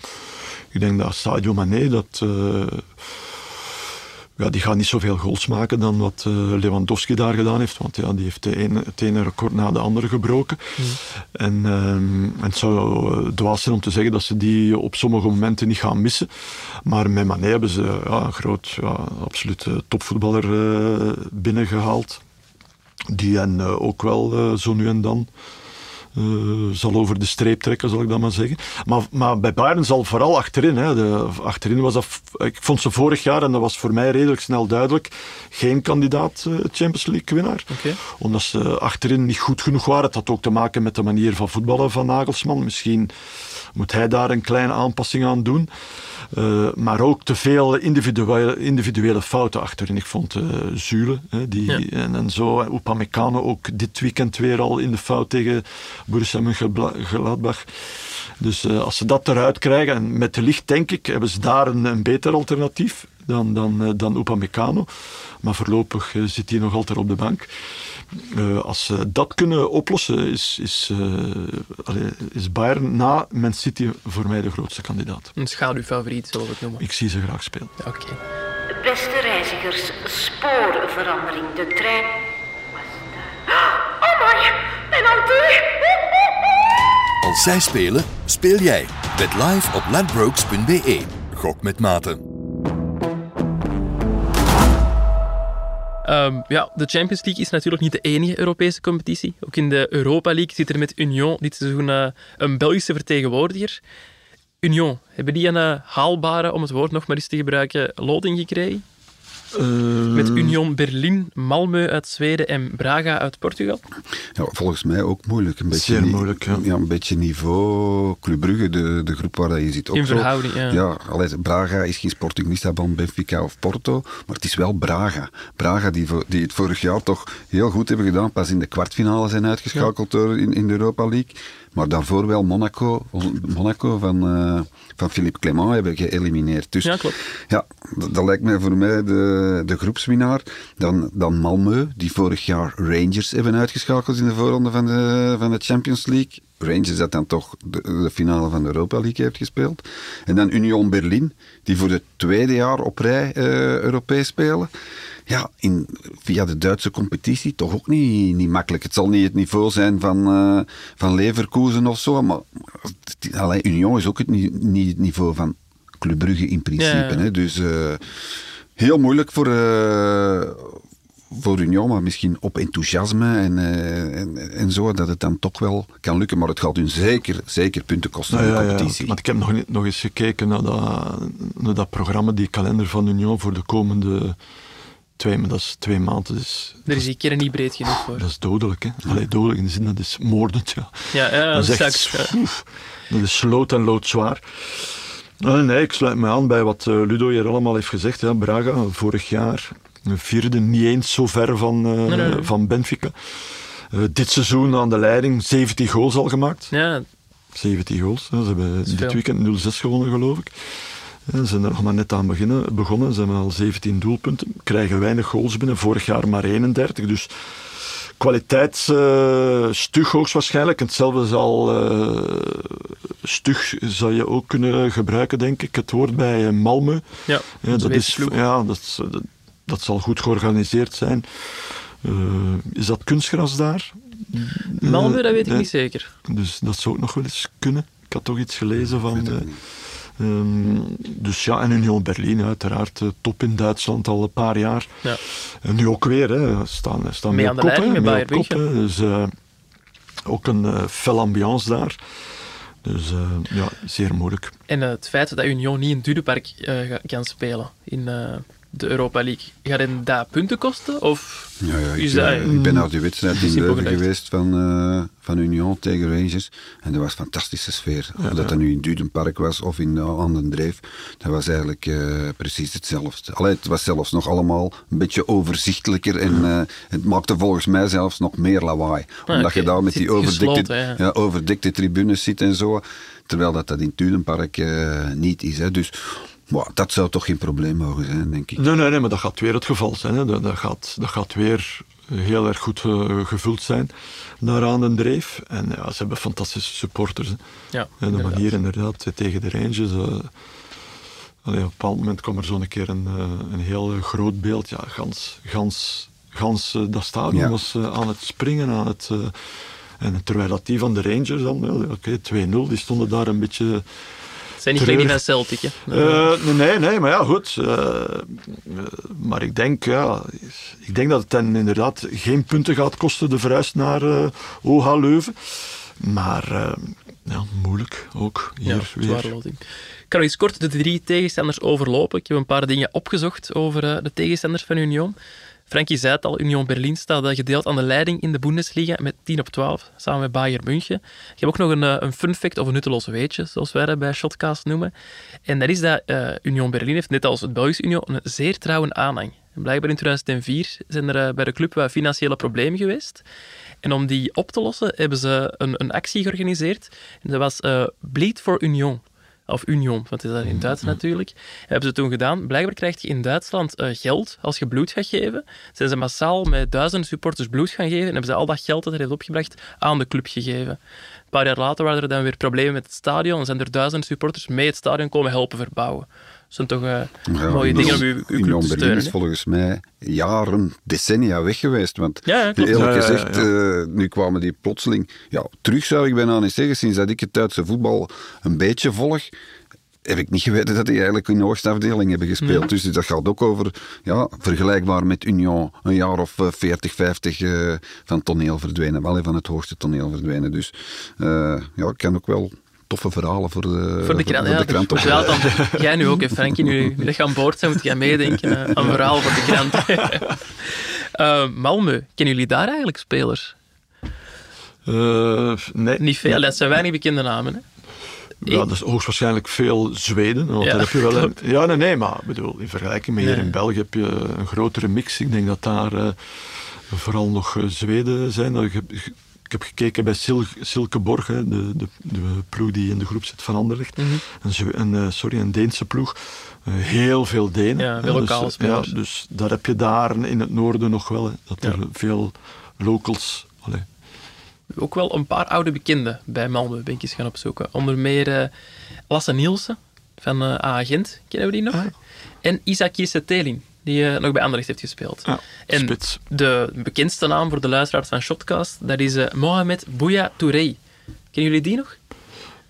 ik denk dat Sadio Mané, dat... eh, ja, die gaat niet zoveel goals maken dan wat eh, Lewandowski daar gedaan heeft. Want ja, die heeft de ene, het ene record na de andere gebroken. En, ehm, en het zou eh, dwaas zijn om te zeggen dat ze die op sommige momenten niet gaan missen. Maar met Mané hebben ze ja, een groot, ja, absoluut topvoetballer eh, binnengehaald. Die hen ook wel zo nu en dan Uh, zal over de streep trekken, zal ik dat maar zeggen. Maar, maar bij Bayern zal vooral achterin. Hè, de, achterin was dat, ik vond ze vorig jaar, en dat was voor mij redelijk snel duidelijk, geen kandidaat uh, Champions League winnaar. Okay. Omdat ze achterin niet goed genoeg waren. Het had ook te maken met de manier van voetballen van Nagelsman. Misschien moet hij daar een kleine aanpassing aan doen. Uh, maar ook te veel individuele, individuele fouten achterin. Ik vond uh, Zule die, ja. en, en zo, Upamecano ook dit weekend weer al in de fout tegen Borussia Mönchengladbach. Dus uh, als ze dat eruit krijgen, en met de licht denk ik, hebben ze daar een, een beter alternatief dan, dan, dan Upamecano. Maar voorlopig zit hij nog altijd op de bank. Uh, als ze dat kunnen oplossen, is, is, uh, allee, is Bayern na Man City voor mij de grootste kandidaat. Een schaduwfavoriet, zullen we het noemen. Ik zie ze graag spelen. Oké. Okay. Beste reizigers, spoorverandering. De trein... Oh my, mijn auto! Als zij spelen, speel jij. Bet live op ladbrokes.be. Gok met maten. Um, ja, de Champions League is natuurlijk niet de enige Europese competitie. Ook in de Europa League zit er met Union dit seizoen uh, een Belgische vertegenwoordiger. Union, hebben die een uh, haalbare, om het woord nog maar eens te gebruiken, loting gekregen? Uh, Met Union Berlin, Malmö uit Zweden en Braga uit Portugal? Ja, volgens mij ook moeilijk. Een beetje Zeer moeilijk, ja. ja. Een beetje niveau Club Brugge, de, de groep waar je zit. Ook In zo. verhouding, ja. Ja, allee, Braga is geen Sporting Lissabon, Benfica of Porto, maar het is wel Braga. Braga die, die het vorig jaar toch heel goed hebben gedaan, pas in de kwartfinale zijn uitgeschakeld ja. door in, in de Europa League. Maar daarvoor wel Monaco, Monaco van, uh, van Philippe Clement hebben geëlimineerd. Dus ja, klopt. Ja, dat, dat, lijkt mij voor mij de, de groepswinnaar. Dan, dan Malmö, die vorig jaar Rangers hebben uitgeschakeld in de voorronde van de, van de Champions League. Rangers dat dan toch de, de, finale van de Europa League heeft gespeeld. En dan Union Berlin, die voor het tweede jaar op rij uh, Europees spelen ja, in, via de Duitse competitie toch ook niet, niet makkelijk. Het zal niet het niveau zijn van, uh, van Leverkusen of zo, maar allee, Union is ook het, niet het niveau van Club Brugge in principe. Ja. Hè? Dus uh, heel moeilijk voor, uh, voor Union, maar misschien op enthousiasme en, en, en, zo, dat het dan toch wel kan lukken. Maar het gaat hun zeker, zeker punten kosten nou, in de ja, competitie. Ja, want ik heb nog, nog eens gekeken naar dat, naar dat programma, die kalender van Union voor de komende twee, maar dat is twee maanden. Dus, er is die keer niet breed genoeg voor. Dat is dodelijk, hè? Allee, dodelijk in de zin dat is moordend, ja. Ja, ja dat is echt, straks, dat is sloot en loodzwaar. Nee, nee, ik sluit me aan bij wat uh, Ludo hier allemaal heeft gezegd. Ja, Braga, vorig jaar, vierde, niet eens zo ver van, uh, nee, nee. van Benfica. Uh, dit seizoen aan de leiding 17 goals al gemaakt. Ja, 17 goals. Ze hebben dit weekend 0-6 gewonnen, geloof ik. Ze zijn er nog maar net aan beginnen, begonnen. Ze hebben al 17 doelpunten. Krijgen weinig goals binnen. Vorig jaar maar 31. Dus kwaliteits uh, stug hoogstwaarschijnlijk. En hetzelfde zal uh, stug zal je ook kunnen gebruiken, denk ik. Het woord bij uh, Malmö. Ja, ja, dat, is, ja dat, dat, dat, zal goed georganiseerd zijn. is dat kunstgras daar? Malmö, dat weet ik niet zeker. Dus dat zou ook nog wel eens kunnen. Ik had toch iets gelezen van... Um, dus ja, en Union Berlin uiteraard uh, top in Duitsland al een paar jaar. Ja. En nu ook weer, hè, staan, staan mee mee aan de leiding met Bayern op kop. Dus uh, ook een uh, fel ambiance daar. Dus uh, ja, zeer moeilijk. En het feit dat Union niet in Dudepark kan spelen in de Europa League, gaat hen dat punten kosten? Of ja, ja, ik, is dat, ik ben naar die wedstrijd in simpel Leuven geweest van, uh, van Union tegen Rangers. En dat was een fantastische sfeer. Of dat ja. dat nu in Dudenpark was of in uh, aan den Dreef. Dat was eigenlijk uh, precies hetzelfde. Allee, het was zelfs nog allemaal een beetje overzichtelijker. En het maakte volgens mij zelfs nog meer lawaai. Omdat je daar met die overdikte, gesloten, overdikte tribunes zit en zo. Terwijl dat, dat in Dudenpark niet is. Hè. Dus wow, dat zou toch geen probleem mogen zijn, denk ik. Nee, nee, nee, maar dat gaat weer het geval zijn. Hè. Dat, dat, gaat, dat gaat weer heel erg goed uh, gevuld zijn daar aan de dreef. En ja, ze hebben fantastische supporters. Hè. Ja, En de inderdaad. manier inderdaad tegen de Rangers. Uh, allee, op een bepaald moment kwam er zo'n keer een, uh, een heel groot beeld. Ja, gans, gans, gans uh, dat stadion Ja. was uh, aan het springen. Aan het, uh, en terwijl dat die van de Rangers dan, wel, oké, 2-0, die stonden daar een beetje... Zijn niet die van Celtic, hè? Uh, nee, nee, maar ja, goed. Uh, maar ik denk, ja, ik denk dat het hen inderdaad geen punten gaat kosten, de verhuis naar uh, OH Leuven. Maar eh, ja, moeilijk ook hier Ja, weer. loting. Ik kan nog eens kort de drie tegenstanders overlopen. Ik heb een paar dingen opgezocht over eh, de tegenstanders van Union. Frankie zei het al, Union Berlin staat eh, gedeeld aan de leiding in de Bundesliga met 10 op 12, samen met Bayern München. Ik heb ook nog een, eh, een fun fact of een nutteloos weetje, zoals wij dat bij Shotcast noemen. En dat is dat eh, Union Berlin heeft, net als het Belgische Union, een zeer trouwe aanhang. Blijkbaar in 2004 zijn er bij de club wat financiële problemen geweest. En om die op te lossen hebben ze een, een actie georganiseerd. En dat was Bleed for Union. Of Union, want het is dat in Duits natuurlijk. Hebben ze toen gedaan. Blijkbaar krijg je in Duitsland eh, geld als je bloed gaat geven. Zijn ze massaal met duizenden supporters bloed gaan geven en hebben ze al dat geld dat er heeft opgebracht aan de club gegeven. Een paar jaar later waren er dan weer problemen met het stadion en zijn er duizenden supporters mee het stadion komen helpen verbouwen. Dat zijn toch eh, Ja, mooie dingen om uw, uw club Union te Berlin steunen. is volgens mij jaren, decennia weg geweest. Want Ja, ja, eerlijk Ja, ja, ja, gezegd, eh, nu kwamen die plotseling... Ja, terug zou ik bijna niet zeggen. Sinds dat ik het Duitse voetbal een beetje volg, heb ik niet geweten dat die eigenlijk in de hoogste afdeling hebben gespeeld. Dus dat gaat ook over, ja, vergelijkbaar met Union, een jaar of eh, 40, 50 eh, van toneel verdwenen. Wel van het hoogste toneel verdwenen. Dus eh, ja, ik ken ook wel toffe verhalen voor de, Voor de krant, voor ja. de krant Terwijl dan, jij nu ook, hè, Frankie. Nu, je aan boord bent, moet jij meedenken eh, aan een verhaal voor de krant. Eh Malmö, kennen jullie daar eigenlijk spelers? Eh, nee, Niet veel, dat zijn weinig bekende namen. Hè? Ja, dat is hoogstwaarschijnlijk veel Zweden. Want Ja, heb je wel een, ja, nee, nee, maar bedoel, in vergelijking met hier Nee. in België heb je een grotere mix. Ik denk dat daar eh, vooral nog Zweden zijn. Ik heb gekeken bij Sil Silkeborg, hè, de, de, de ploeg die in de groep zit van Anderlecht. Mhm. een, eh, sorry, een Deense ploeg. Eh, heel veel Denen. Ja, veel dus, lokale eh, spelers. Ja, dus daar heb je daar in het noorden nog wel. Hè, dat er veel locals... Ook wel een paar oude bekenden bij Malmö ben ik eens gaan opzoeken. Onder meer eh, Lasse Nielsen van eh AA Gent, kennen we die nog? Ah. En Isaac Telin, die eh, nog bij Anderlecht heeft gespeeld. ja, En spits. de bekendste naam voor de luisteraars van Shotcast, dat is eh, Mohamed Bouya Touré. Kennen jullie die nog?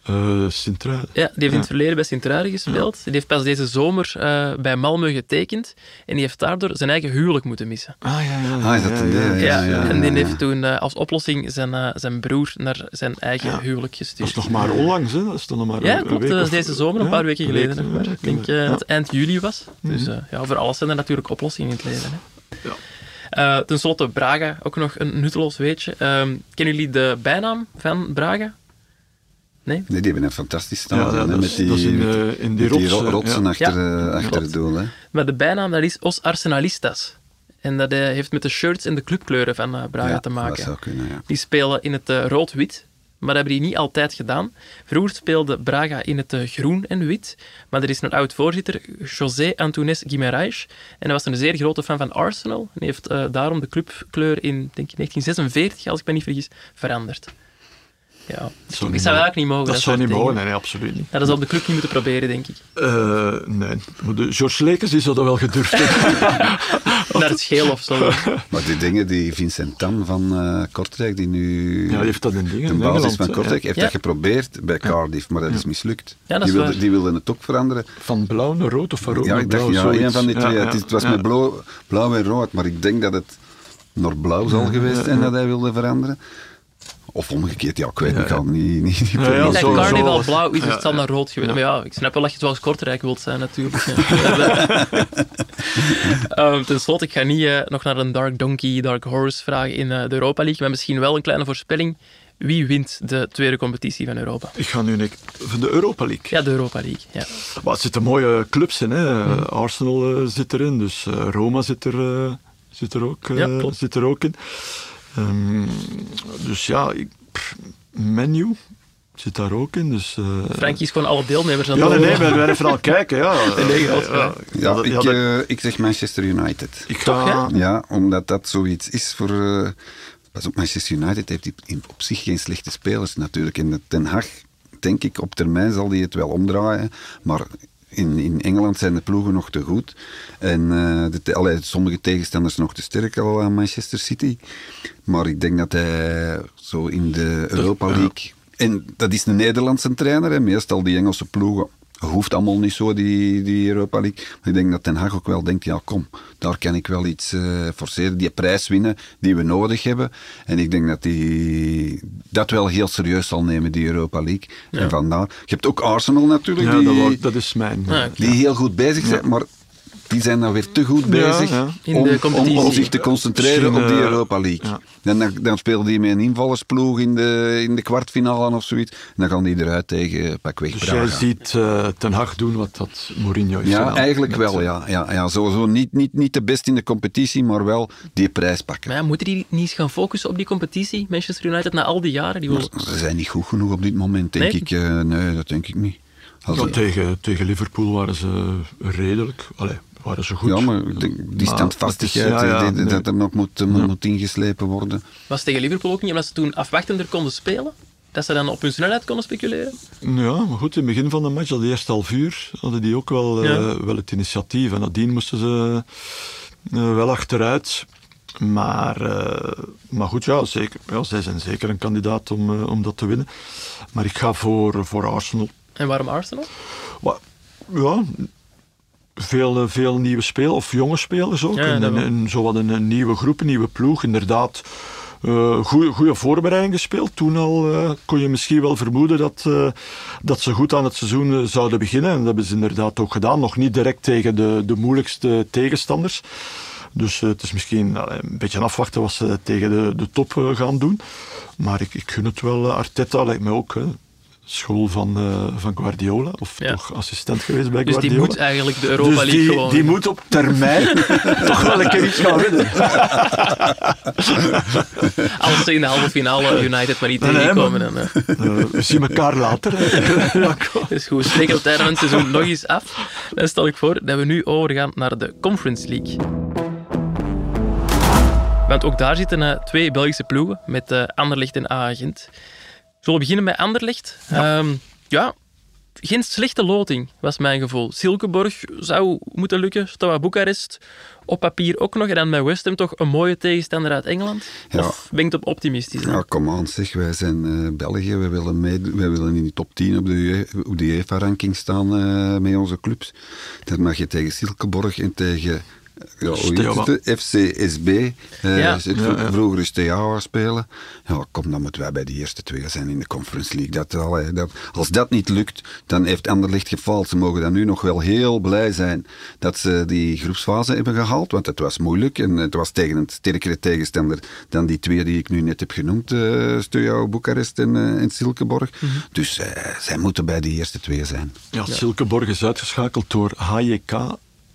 Eh Sint-Truiden. Ja, die heeft in het verleden bij Sint-Truiden gespeeld. Die heeft pas deze zomer eh, bij Malmö getekend. En die heeft daardoor zijn eigen huwelijk moeten missen. Ah, ja, ja. Ah, is dat een- ja, Ja, ja, en die heeft toen eh, als oplossing zijn, zijn broer naar zijn eigen Ja. huwelijk Dat gestuurd. is nog maar onlangs, hè? Dat is toch nog maar Ja, klopt. week Dat is deze zomer, een paar weken geleden. week, nog maar. ja, Ik denk ja. dat het eind juli was. Dus Mhm. eh, ja, voor alles zijn er natuurlijk oplossingen in het leven. Hè. Ja. Eh, ten slotte Braga, ook nog een nutteloos weetje. Ehm, kennen jullie de bijnaam van Braga? Nee? Nee, die hebben een fantastisch stadion. ja, dat met die, dat in, eh, in die met die rotsen, ro- rotsen ja. achter, Ja. eh, achter het doel. Hè. Maar de bijnaam dat is Os Arsenalistas. En dat eh, heeft met de shirts en de clubkleuren van Braga ja, te Dat maken. zou kunnen, ja. Die spelen in het rood-wit, maar dat hebben die niet altijd gedaan. Vroeger speelde Braga in het groen en wit, maar er is een oud-voorzitter, José Antunes Guimarães, en hij was een zeer grote fan van Arsenal. En heeft daarom de clubkleur in denk ik, 1946, als ik me niet vergis, veranderd. Ja, zou ik niet zou mogen. eigenlijk niet mogen. Dat dat zou niet mogen, nee, nee, absoluut niet. Ja, dat zou op de club niet moeten proberen, denk ik. Eh, nee, maar de George Lekers die zou dat wel gedurfd hebben. Naar het scheel of zo. Maar die dingen, die Vincent Tan van eh, Kortrijk, die nu Ja, die heeft dat in dingen. de basis Engeland, van Kortrijk, ja. heeft Ja. dat geprobeerd bij Cardiff, maar dat is mislukt. Ja, dat is die, wilde, die wilden het ook veranderen. Van blauw naar rood of van rood Ja, naar ik dacht, blauw, ja, zoiets. een van die twee. Ja, het, is- het was ja. met blauw, blauw en rood, maar ik denk dat het naar blauw zal geweest zijn dat hij wilde veranderen. Of omgekeerd, ja, ik weet het, ik kan niet... niet, niet Ja, ja, Ik denk zo- dat Carnival zo- blauw is, Ja, het zal ja. naar rood geweest. Maar ja, ik snap wel dat je zoals Kortrijk wilt zijn, natuurlijk. Ehm, ten slotte, ik ga niet eh, nog naar een Dark Donkey, Dark Horse vragen in eh, de Europa League, maar misschien wel een kleine voorspelling. Wie wint de tweede competitie van Europa? Ik ga nu niet van de Europa League. Ja, de Europa League. Ja. Maar het zitten mooie clubs in. Hè. Mhm. Arsenal eh, zit erin, dus eh, Roma zit er, zit er, ook, Ja, zit er ook in. Ehm, dus ja, ik, pff, Menu zit daar ook in. Dus, eh, Frankie is gewoon alle deelnemers aan ja, nee, nee, we even al kijken. Ja. nee, ja, ja. Ja, dat- ik, ja, dat- eh, ik zeg Manchester United. ik Toch, ga... Ja, omdat dat zoiets is voor... eh pas op, Manchester United heeft die in- op zich geen slechte spelers natuurlijk. En Ten Hag, denk ik, op termijn zal die het wel omdraaien. Maar in, in Engeland zijn de ploegen nog te goed. En eh, de, allee, sommige tegenstanders nog te sterk al aan Manchester City. Maar ik denk dat hij zo in de Europa League... En dat is een Nederlandse trainer. Meestal die Engelse ploegen hoeft allemaal niet zo, die, die Europa League. Maar ik denk dat Ten Hag ook wel denkt, ja kom, daar kan ik wel iets eh, forceren. Die prijs winnen die we nodig hebben. En ik denk dat hij dat wel heel serieus zal nemen, die Europa League. En vandaar. Je hebt ook Arsenal natuurlijk, Ja, die, dat, dat is mijn... Die heel goed bezig zijn, maar die zijn dan weer te goed bezig ja. Om, om, zich te concentreren Misschien, op die eh, Europa League. ja. En dan, dan speelde hij met een invallersploeg in de, in de kwartfinale of zoiets. En dan gaan die eruit tegen pakweg Dus Braga. jij ziet eh, Ten Hag doen wat dat Mourinho heeft Ja, gedaan. eigenlijk Met, wel. eh, Ja, ja, ja, sowieso niet, niet, niet de best in de competitie, maar wel die prijs pakken. Maar ja, moeten die niet eens gaan focussen op die competitie? Manchester United na al die jaren? Die. Ze zijn niet goed genoeg op dit moment, denk Nee? ik. Nee, dat denk ik niet. Als- ja, tegen, tegen Liverpool waren ze redelijk. Allee, waren ze goed. ja, maar ik denk, die Maar standvastigheid, het is- ja, ja, die- die- nee. dat er nog moet, moet ingeslepen worden. Was tegen Liverpool ook niet, omdat ze toen afwachtender konden spelen? Dat ze dan op hun snelheid konden speculeren? Ja, maar goed, in het begin van de match, dat eerste half uur, hadden die ook wel, eh, wel het initiatief. En nadien moesten ze eh, wel achteruit. Maar, eh, maar goed, ja, zeker, ja, zij zijn zeker een kandidaat om, om dat te winnen. Maar ik ga voor, voor Arsenal. En waarom Arsenal? Wa- Ja, veel, eh, veel nieuwe spelers, of jonge spelers ook. Ja, en, en, en zowat een, een nieuwe groep, een nieuwe ploeg. Inderdaad, eh goede voorbereiding gespeeld. Toen al eh, kon je misschien wel vermoeden dat, dat ze goed aan het seizoen zouden beginnen. En dat hebben ze inderdaad ook gedaan. Nog niet direct tegen de, de moeilijkste tegenstanders. Dus het is misschien een beetje afwachten wat ze tegen de, de top gaan doen. Maar ik, ik gun het wel. Arteta lijkt me ook. hè. School van, eh, van Guardiola. Of Ja. toch assistent geweest bij Dus die Guardiola. moet eigenlijk de Europa Dus League die, gewoon... die moet op termijn toch wel een keer iets gaan winnen. Als ze in de halve finale United maar niet Nee, nee, tegenkomen. maar- Dan, eh. We zien elkaar later. is goed. Op het einde van het seizoen nog eens af. Dan stel ik voor dat we nu overgaan naar de Conference League. Want ook daar zitten eh, twee Belgische ploegen met Anderlecht en AA Gent. Zullen we beginnen met Anderlecht? Ja. ja, geen slechte loting, was mijn gevoel. Silkeborg zou moeten lukken, Steaua Boekarest op papier ook nog. En dan met West Ham toch een mooie tegenstander uit Engeland? Ja. Of ben ik optimistisch? hè? Ja, kom aan zeg, wij zijn eh, België, wij willen, mee, wij willen in de top 10 op de, UE op de UEFA-ranking staan eh, met onze clubs. Dat mag je tegen Silkeborg en tegen ja, hoe heet Steaua. het? FCSB, eh, Ja. is het Ja, ja. vroeger Steaua spelen. Ja, kom, dan moeten wij bij de eerste twee zijn in de Conference League. Dat, allee, dat, als dat niet lukt, dan heeft Anderlecht gefaald. Ze mogen dan nu nog wel heel blij zijn dat ze die groepsfase hebben gehaald, want het was moeilijk en het was tegen een sterkere tegenstander dan die twee die ik nu net heb genoemd, uh, Steaua Boekarest en, eh, en Silkeborg. Dus eh, zij moeten bij de eerste twee zijn. Ja, Silkeborg is uitgeschakeld door HJK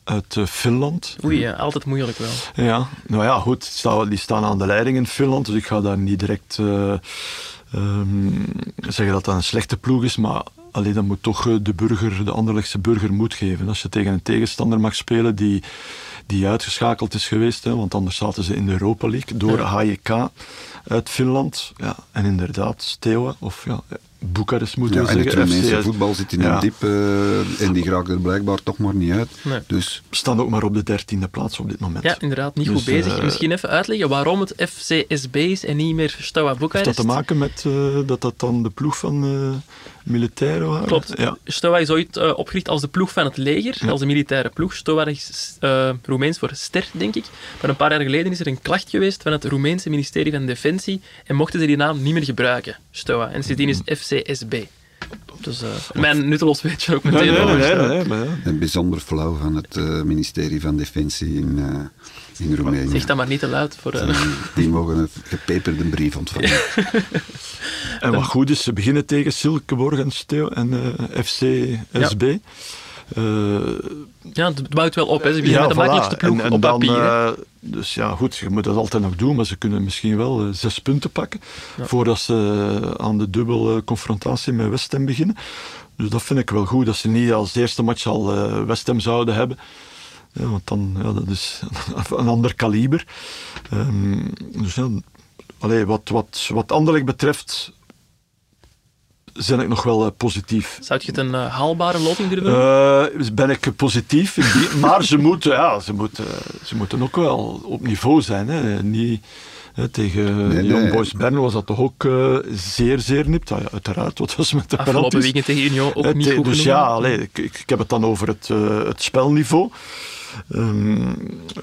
uit eh, Finland. Oei, ja, altijd moeilijk wel. Ja, nou ja, goed. die staan- aan de leiding in Finland, dus ik ga daar niet direct eh, ehm, zeggen dat dat een slechte ploeg is, maar alleen dan moet toch eh, de burger, de Anderlechtse burger moed geven. Als je tegen een tegenstander mag spelen die, die uitgeschakeld is geweest, hè, want anders zaten ze in de Europa League door HJK uit Finland. Ja, en inderdaad, Steaua, of ja, Boekarest moeten Ja, we en het. Roemeense voetbal zit in Ja. een diep eh, en die raakt er blijkbaar toch maar niet uit. Nee. Dus staan ook maar op de dertiende plaats op dit moment. Ja, inderdaad, niet Dus, goed bezig. eh, Misschien even uitleggen waarom het FCSB is en niet meer Steaua Heeft Boekarest. dat te maken met eh, dat dat dan de ploeg van uh, militairen waren? Klopt. Ja. Steaua is ooit uh, opgericht als de ploeg van het leger, Ja. als de militaire ploeg. Steaua is uh, Roemeens voor ster, denk ik. Maar een paar jaar geleden is er een klacht geweest van het Roemeense ministerie van Defensie en mochten ze die naam niet meer gebruiken, Steaua. En sindsdien is het FCSB. Dus uh, mijn nutteloos weetje ook meteen. Nee, nee, nee, over. nee, nee, maar ja. een bijzonder flauw van het eh, ministerie van Defensie in, eh, in Roemenië. Zeg dat maar niet te luid. Voor, die mogen een gepeperde brief ontvangen. En wat goed is, ze beginnen tegen Silkeborg en, en eh, FCSB. Eh, ja, het bouwt wel op. Hè. Ze beginnen met de voilà. makkelijkste ploeg En- en op dan, papier. eh, dus ja, goed, je moet dat altijd nog doen, maar ze kunnen misschien wel eh, zes punten pakken voordat ze eh, aan de dubbel eh, confrontatie met West Ham beginnen. Dus dat vind ik wel goed, dat ze niet als eerste match al eh, West Ham zouden hebben. Ja, want dan, ja, dat is een ander kaliber. Ehm, dus ja, allee, wat, wat, wat Anderlecht betreft ben ik nog wel eh, positief. Zou je het een uh, haalbare loting durven noemen? Uh, ben ik positief, in die, maar ze moeten, ja, ze, moeten, ze moeten ook wel op niveau zijn. Hè. Niet, Hè, tegen Nee, Young nee. Boys Bern was dat toch ook eh, zeer, zeer nipt. Ah, ja, uiteraard, wat was met de Afgelopen weekend tegen Union ook Eh, niet goed Dus ja, allee, ik, ik heb het dan over het, eh, het spelniveau. Ehm,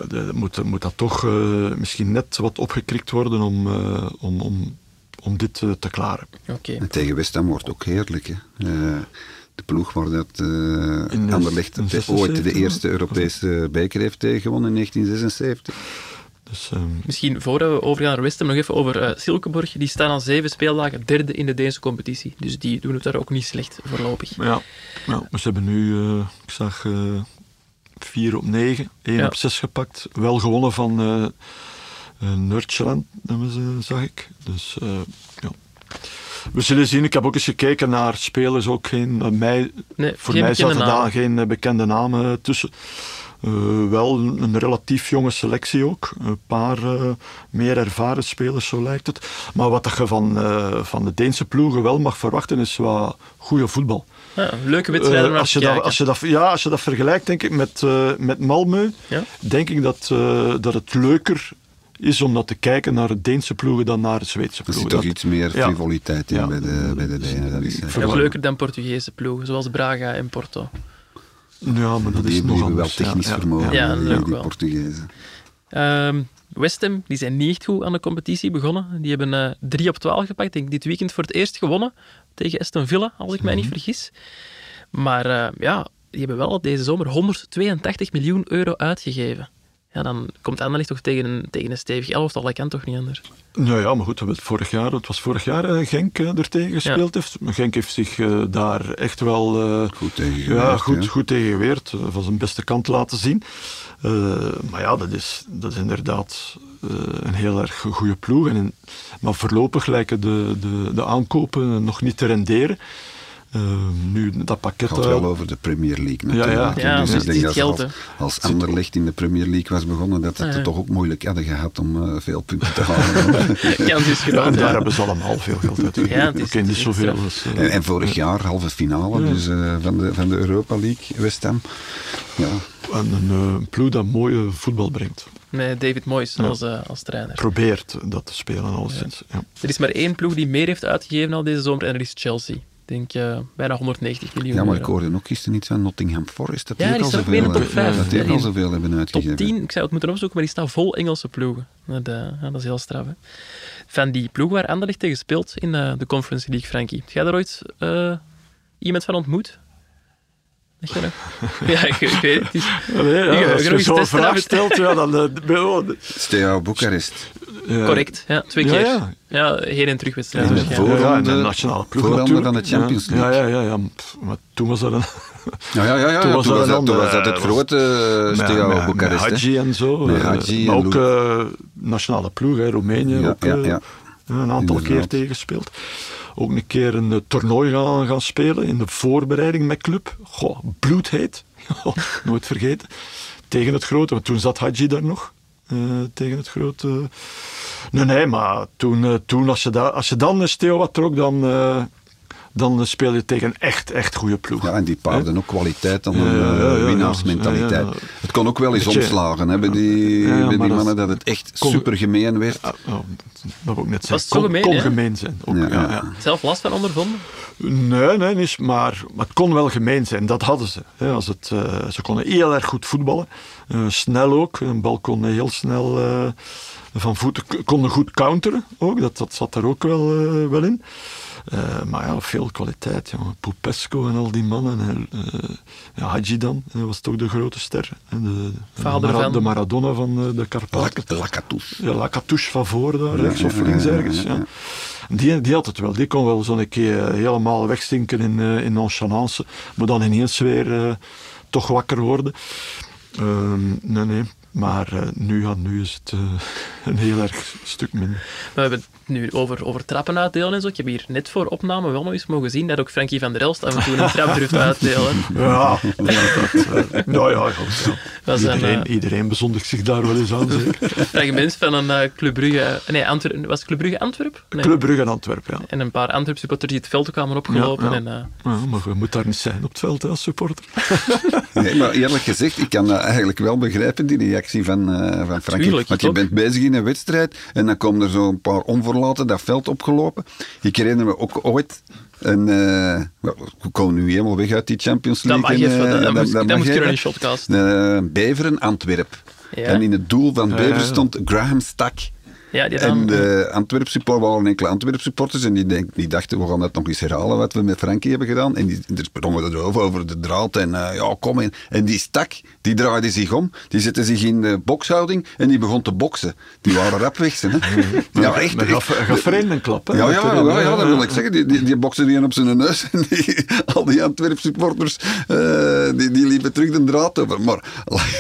de- moet, moet dat toch eh, misschien net wat opgekrikt worden om, eh, om, om, om dit eh, te klaren. Oké. En tegen West Ham wordt ook heerlijk. Hè. Eh, de ploeg waar dat eh In de- Anderlecht in de- 76, ooit de eerste Europese beker heeft tegengewonnen in 1976. Dus, ehm, Misschien voordat we overgaan naar West Ham, nog even over eh Silkeborg. Die staan al zeven speeldagen derde in de Deense competitie. Dus die doen het daar ook niet slecht voorlopig. ja, ja, maar ze hebben nu, eh, ik zag, eh 4 op 9, 1 Ja. op 6 gepakt. Wel gewonnen van Nordjylland, hebben ze, zag ik. Dus eh, ja. We zullen zien. Ik heb ook eens gekeken naar spelers, ook geen, eh, mij, Nee, voor geen mij zaten namen. daar geen eh, bekende namen tussen. Eh, wel een, een relatief jonge selectie ook. Een paar eh, meer ervaren spelers, zo lijkt het. Maar wat je van, eh, van de Deense ploegen wel mag verwachten, is wat goede voetbal. Ja, leuke wedstrijden Eh, als, je dat, als, je dat, ja, als je dat vergelijkt, denk ik, met, eh met Malmö, Ja? denk ik dat, eh, dat het leuker is om dat te kijken naar de Deense ploegen dan naar de Zweedse Er zit ploegen. toch iets meer ja. frivoliteit in Ja. bij, de, bij de Denen. Dat is, eh, leuker dan Portugese ploegen, zoals Braga en Porto. Ja, maar dat die is nog hebben wel technisch ja, vermogen, Ja, die, wel. Portugezen. Ehm West Ham, die zijn niet echt goed aan de competitie begonnen. Die hebben eh 3 op 12 gepakt. Ik denk dit weekend voor het eerst gewonnen tegen Aston Villa, als ik mij niet vergis. Maar eh, ja, die hebben wel deze zomer 182 miljoen euro uitgegeven. Ja, dan komt Anderlecht toch tegen een, tegen een stevig elftal. Dat kan toch niet anders? Ja, ja, maar goed, we het vorig jaar, het was vorig jaar eh, Genk eh, er tegen gespeeld heeft. Genk heeft zich eh, daar echt wel eh, Goed tegen ja, goed, ja. goed tegen geweerd, eh, van zijn beste kant laten zien. Eh, maar ja, dat is, dat is inderdaad eh, een heel erg goede ploeg. En, in- maar voorlopig lijken de, de, de aankopen nog niet te renderen. Eh, nu dat pakket... Het gaat eh, wel over de Premier League Ja, ja. natuurlijk. Ja, dus het ik denk dat het als, als Anderlecht in de Premier League was begonnen, dat ze het ja. toch ook moeilijk hadden gehad om eh, veel punten te halen. Kans is groot. en daar ja. hebben ze allemaal veel geld uitgegeven. Ja, het is- het niet zoveel als... eh, en, en vorig jaar halve finale dus, eh, van, de, van de Europa League, West Ham. Ja, en een eh, ploeg dat mooie voetbal brengt. Met David Moyes als, eh, als trainer. Probeert dat te spelen, alleszins. Ja. Er is maar één ploeg die meer heeft uitgegeven al deze zomer en dat is Chelsea. Ik denk eh, bijna 190 miljoen ja, maar ik hoorde ook gisteren iets van Nottingham Forest. Dat Ja, die al staat zoveel, top eh, vijf. Dat die ook al zoveel hebben Top uitgegeven. 10, ik zou het moeten opzoeken, maar die staan vol Engelse ploegen. Dat, eh, dat is heel straf. Hè. Van die ploeg waar Anderlecht tegen speelt in eh, de Conference League, Frankie. Heb jij daar ooit eh, iemand van ontmoet? Ja, ik, ik weet het. is- ja, als je zo'n vraag stelt, ja, dan... ben- de- Steaua Boekarest. Ja. Correct, ja, twee keer. ja. Ja, heen- en terugwedstrijd. Ja, voor- Ja, de nationale ploeg voorronde van de Champions Ja, League. Ja, ja, ja. Maar toen was dat een... Ja, ja, ja, ja. Toen Toen, was was, dat dat, een toen was ander, dat het eh, grote met- Steaua Boekarest. En zo. Met eh, Hadji maar en ook eh, nationale ploeg, hè, Roemenië. Ja, ook, ja, eh, ja. Een aantal keer tegengespeeld. Ook een keer een eh, toernooi gaan, gaan spelen in de voorbereiding met club. Goh, bloedheet. Nooit vergeten. Tegen het grote, want toen zat Hadji daar nog. Eh, tegen het grote. Nee, nee, maar toen, eh, toen als, je als je dan een Theo wat trok, dan, eh, dan speel je tegen een echt, echt goede ploeg. Ja, en die paarden ook kwaliteit dan een Ja, ja, ja, ja. winnaarsmentaliteit. Ja, ja. Het kon ook wel eens Beetje- omslagen hè, bij die, Ja, ja, bij die dat- mannen, dat het echt kon- super gemeen werd. Ah, oh, dat wil ik net Was zeggen. kon, gemeen, kon gemeen zijn. Ook, Ja, ja, ja. ja. Zelf last van ondervonden? Nee, nee, niet, maar, maar het kon wel gemeen zijn. Dat hadden ze. Hè, als het, eh, ze konden heel erg goed voetballen. Eh, snel ook. Een bal kon heel snel eh, van voeten. Konden goed counteren ook. Dat, dat zat er ook wel, eh, wel in. Eh, maar ja, veel kwaliteit. Jongen. Pupesco en al die mannen. En, eh, ja, Hadji dan was toch de grote ster. En de, Vader de, Mara- de Maradona van eh, de Karpaten. Lak- Lakatous. Ja, La Catouche van voor daar, rechts ja, of ja, links ja, ergens. ja, Ja, ja. Die, die had het wel. Die kon wel zo'n keer helemaal wegstinken in, eh, in nonchalance. Maar dan ineens weer eh, toch wakker worden. Ehm, nee, nee. Maar eh, nu, ja, nu is het eh, een heel erg stuk minder. We hebben het nu over, over trappen uitdelen en zo. Ik heb hier net voor opname wel nog eens mogen zien dat ook Frankie van der Elst af en toe een trap durft uitdelen. Ja, ja, dat, nou ja, goed, ja. Dat is een, Iedereen, eh, iedereen bezondigt zich daar wel eens aan, zeker. fragment van een eh, Club Brugge... Nee, Antwer was het Club Brugge Antwerp? Nee. Club Brugge en Antwerpen, ja. En een paar Antwerp supporters die het veld kwamen opgelopen. Ja, ja. En, eh, ja. Maar je moet daar niet zijn op het veld hè, als supporter. Nee, maar eerlijk gezegd, ik kan dat eigenlijk wel begrijpen, die reactie. Reactie van, eh, van Frankrijk. Want je bent bezig in een wedstrijd en dan komen er zo'n paar onverlaten dat veld opgelopen. Ik herinner me ook ooit een... eh, we komen nu helemaal weg uit die Champions Dat League. mag en, even, eh, dat, moest, dat mag moest even. kunnen in shotcast. Beveren, Antwerp. Ja. En in het doel van Beveren stond Graham Stack. Ja, die En dan, de Antwerp supporters waren enkele Antwerp supporters en die, denk, die dachten, we gaan dat nog eens herhalen wat we met Frankie hebben gedaan. En die, sprongen erover, over de draad en eh, ja, kom in. En die stak, die draaide zich om, die zette zich in de bokshouding en die begon te boksen. Die waren rap weg, hè. Ja, echt. Maar echt. gaf, gaf vreemd een klap. hè, Ja, ja, ja, ja, dat wil ik zeggen. Die, die, die bokste die op zijn neus en die, al die Antwerp supporters eh, die, die liepen terug de draad over. Maar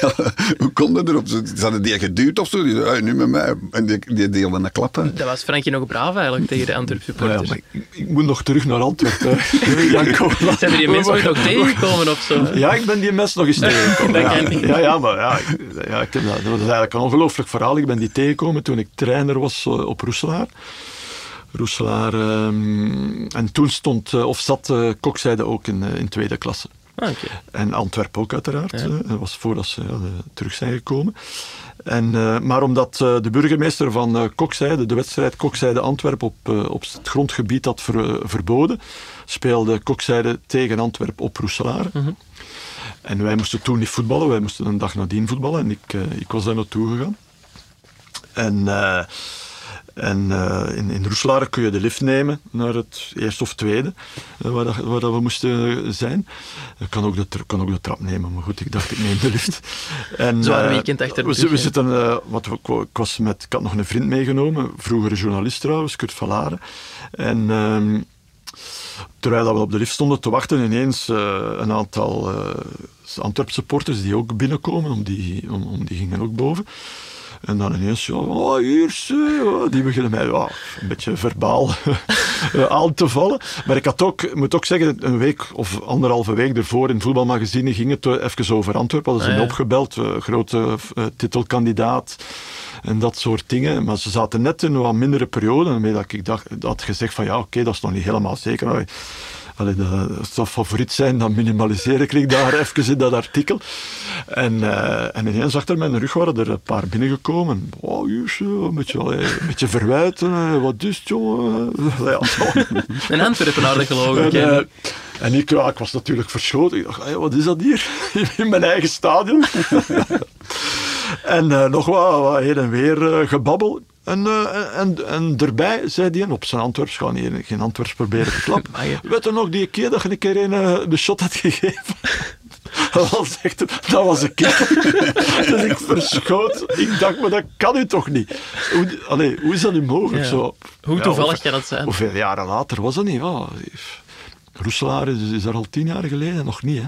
ja, hoe kon dat erop? Ze hadden die geduwd of zo. Die zei, hey, nu met mij. En die, die deelden een klappen. dat was Frankie nog braaf eigenlijk tegen de Antwerp Ja, supporters. maar ik, ik moet nog terug naar laat- Zijn er die mensen ooit nog tegengekomen of zo? Ja, ik ben die mensen nog eens tegengekomen. Ja. ja, maar ja, ik, ja, ik heb dat, dat was eigenlijk een ongelooflijk verhaal. Ik ben die tegengekomen toen ik trainer was eh, op Roeselaar. Roeselaar. ehm, en toen stond, eh, of zat uh, Kokzijde ook in, in tweede klasse. Ah. En Antwerpen ook uiteraard. Dat was voordat ze ja, terug zijn gekomen. En, maar omdat de burgemeester van Kokzijde de wedstrijd Kokzijde-Antwerpen op, eh, op het grondgebied had ver- verboden, speelde Kokzijde tegen Antwerpen op Roeselaar. En wij moesten toen niet voetballen, wij moesten een dag nadien voetballen. En ik, eh, ik was daar naartoe gegaan. En, eh, en eh, in, in Roeselare kun je de lift nemen naar het eerste of tweede, waar, dat, waar dat we moesten zijn. Ik kan ook, de, kan ook de trap nemen, maar goed, ik dacht ik neem de lift. En, eh, weekend achter de we, we zitten, wat, ik, was met, ik had nog een vriend meegenomen, vroegere journalist trouwens, Kurt Valare. En... ehm, Terwijl dat we op de lift stonden te wachten, ineens een aantal uh, Antwerp supporters die ook binnenkomen, om die, om, om die gingen ook boven. En dan ineens, ja, oh, hier, die beginnen mij ja, een beetje verbaal eh, aan te vallen. Maar ik had ook, moet ook zeggen, een week of anderhalve week ervoor in voetbalmagazine ging het eh, even over Antwerpen. Hadden ze Ah, ja. opgebeld, eh, grote titelkandidaat en dat soort dingen. Maar ze zaten net in een wat mindere periode. Waarmee dat ik dacht, had gezegd van ja, oké, dat is nog niet helemaal zeker. Allee, dat, dat zou favoriet zijn, dan minimaliseer ik daar even in dat artikel. En, eh, en ineens achter mijn rug waren er een paar binnengekomen. Oh, eh, een beetje, allee, een beetje verwijten. eh, Wat is het, jongen? Ja. Een Antwerpenaar geloof ik. En, eh, en ik, ja, ik was natuurlijk verschoten. Ik dacht, "Hey, wat is dat hier? In mijn eigen stadion. en nog wat, wat heen en weer gebabbel. En, eh, en, en erbij zei die, en op zijn Antwerps, gaan hier geen Antwerps proberen te klappen. Maar je- Weet je nog die keer dat je een keer een, eh, de shot had gegeven? Dat was echt, dat was een kick. dus ik verschoot. Ik dacht, maar dat kan u toch niet? Hoe, allee, hoe is dat nu mogelijk? Ja. Zo, Hoe Ja, toevallig kan dat zijn? Hoeveel jaren later was dat niet? Ja, Roeselaar is, is daar al tien jaar geleden, nog niet. Hè?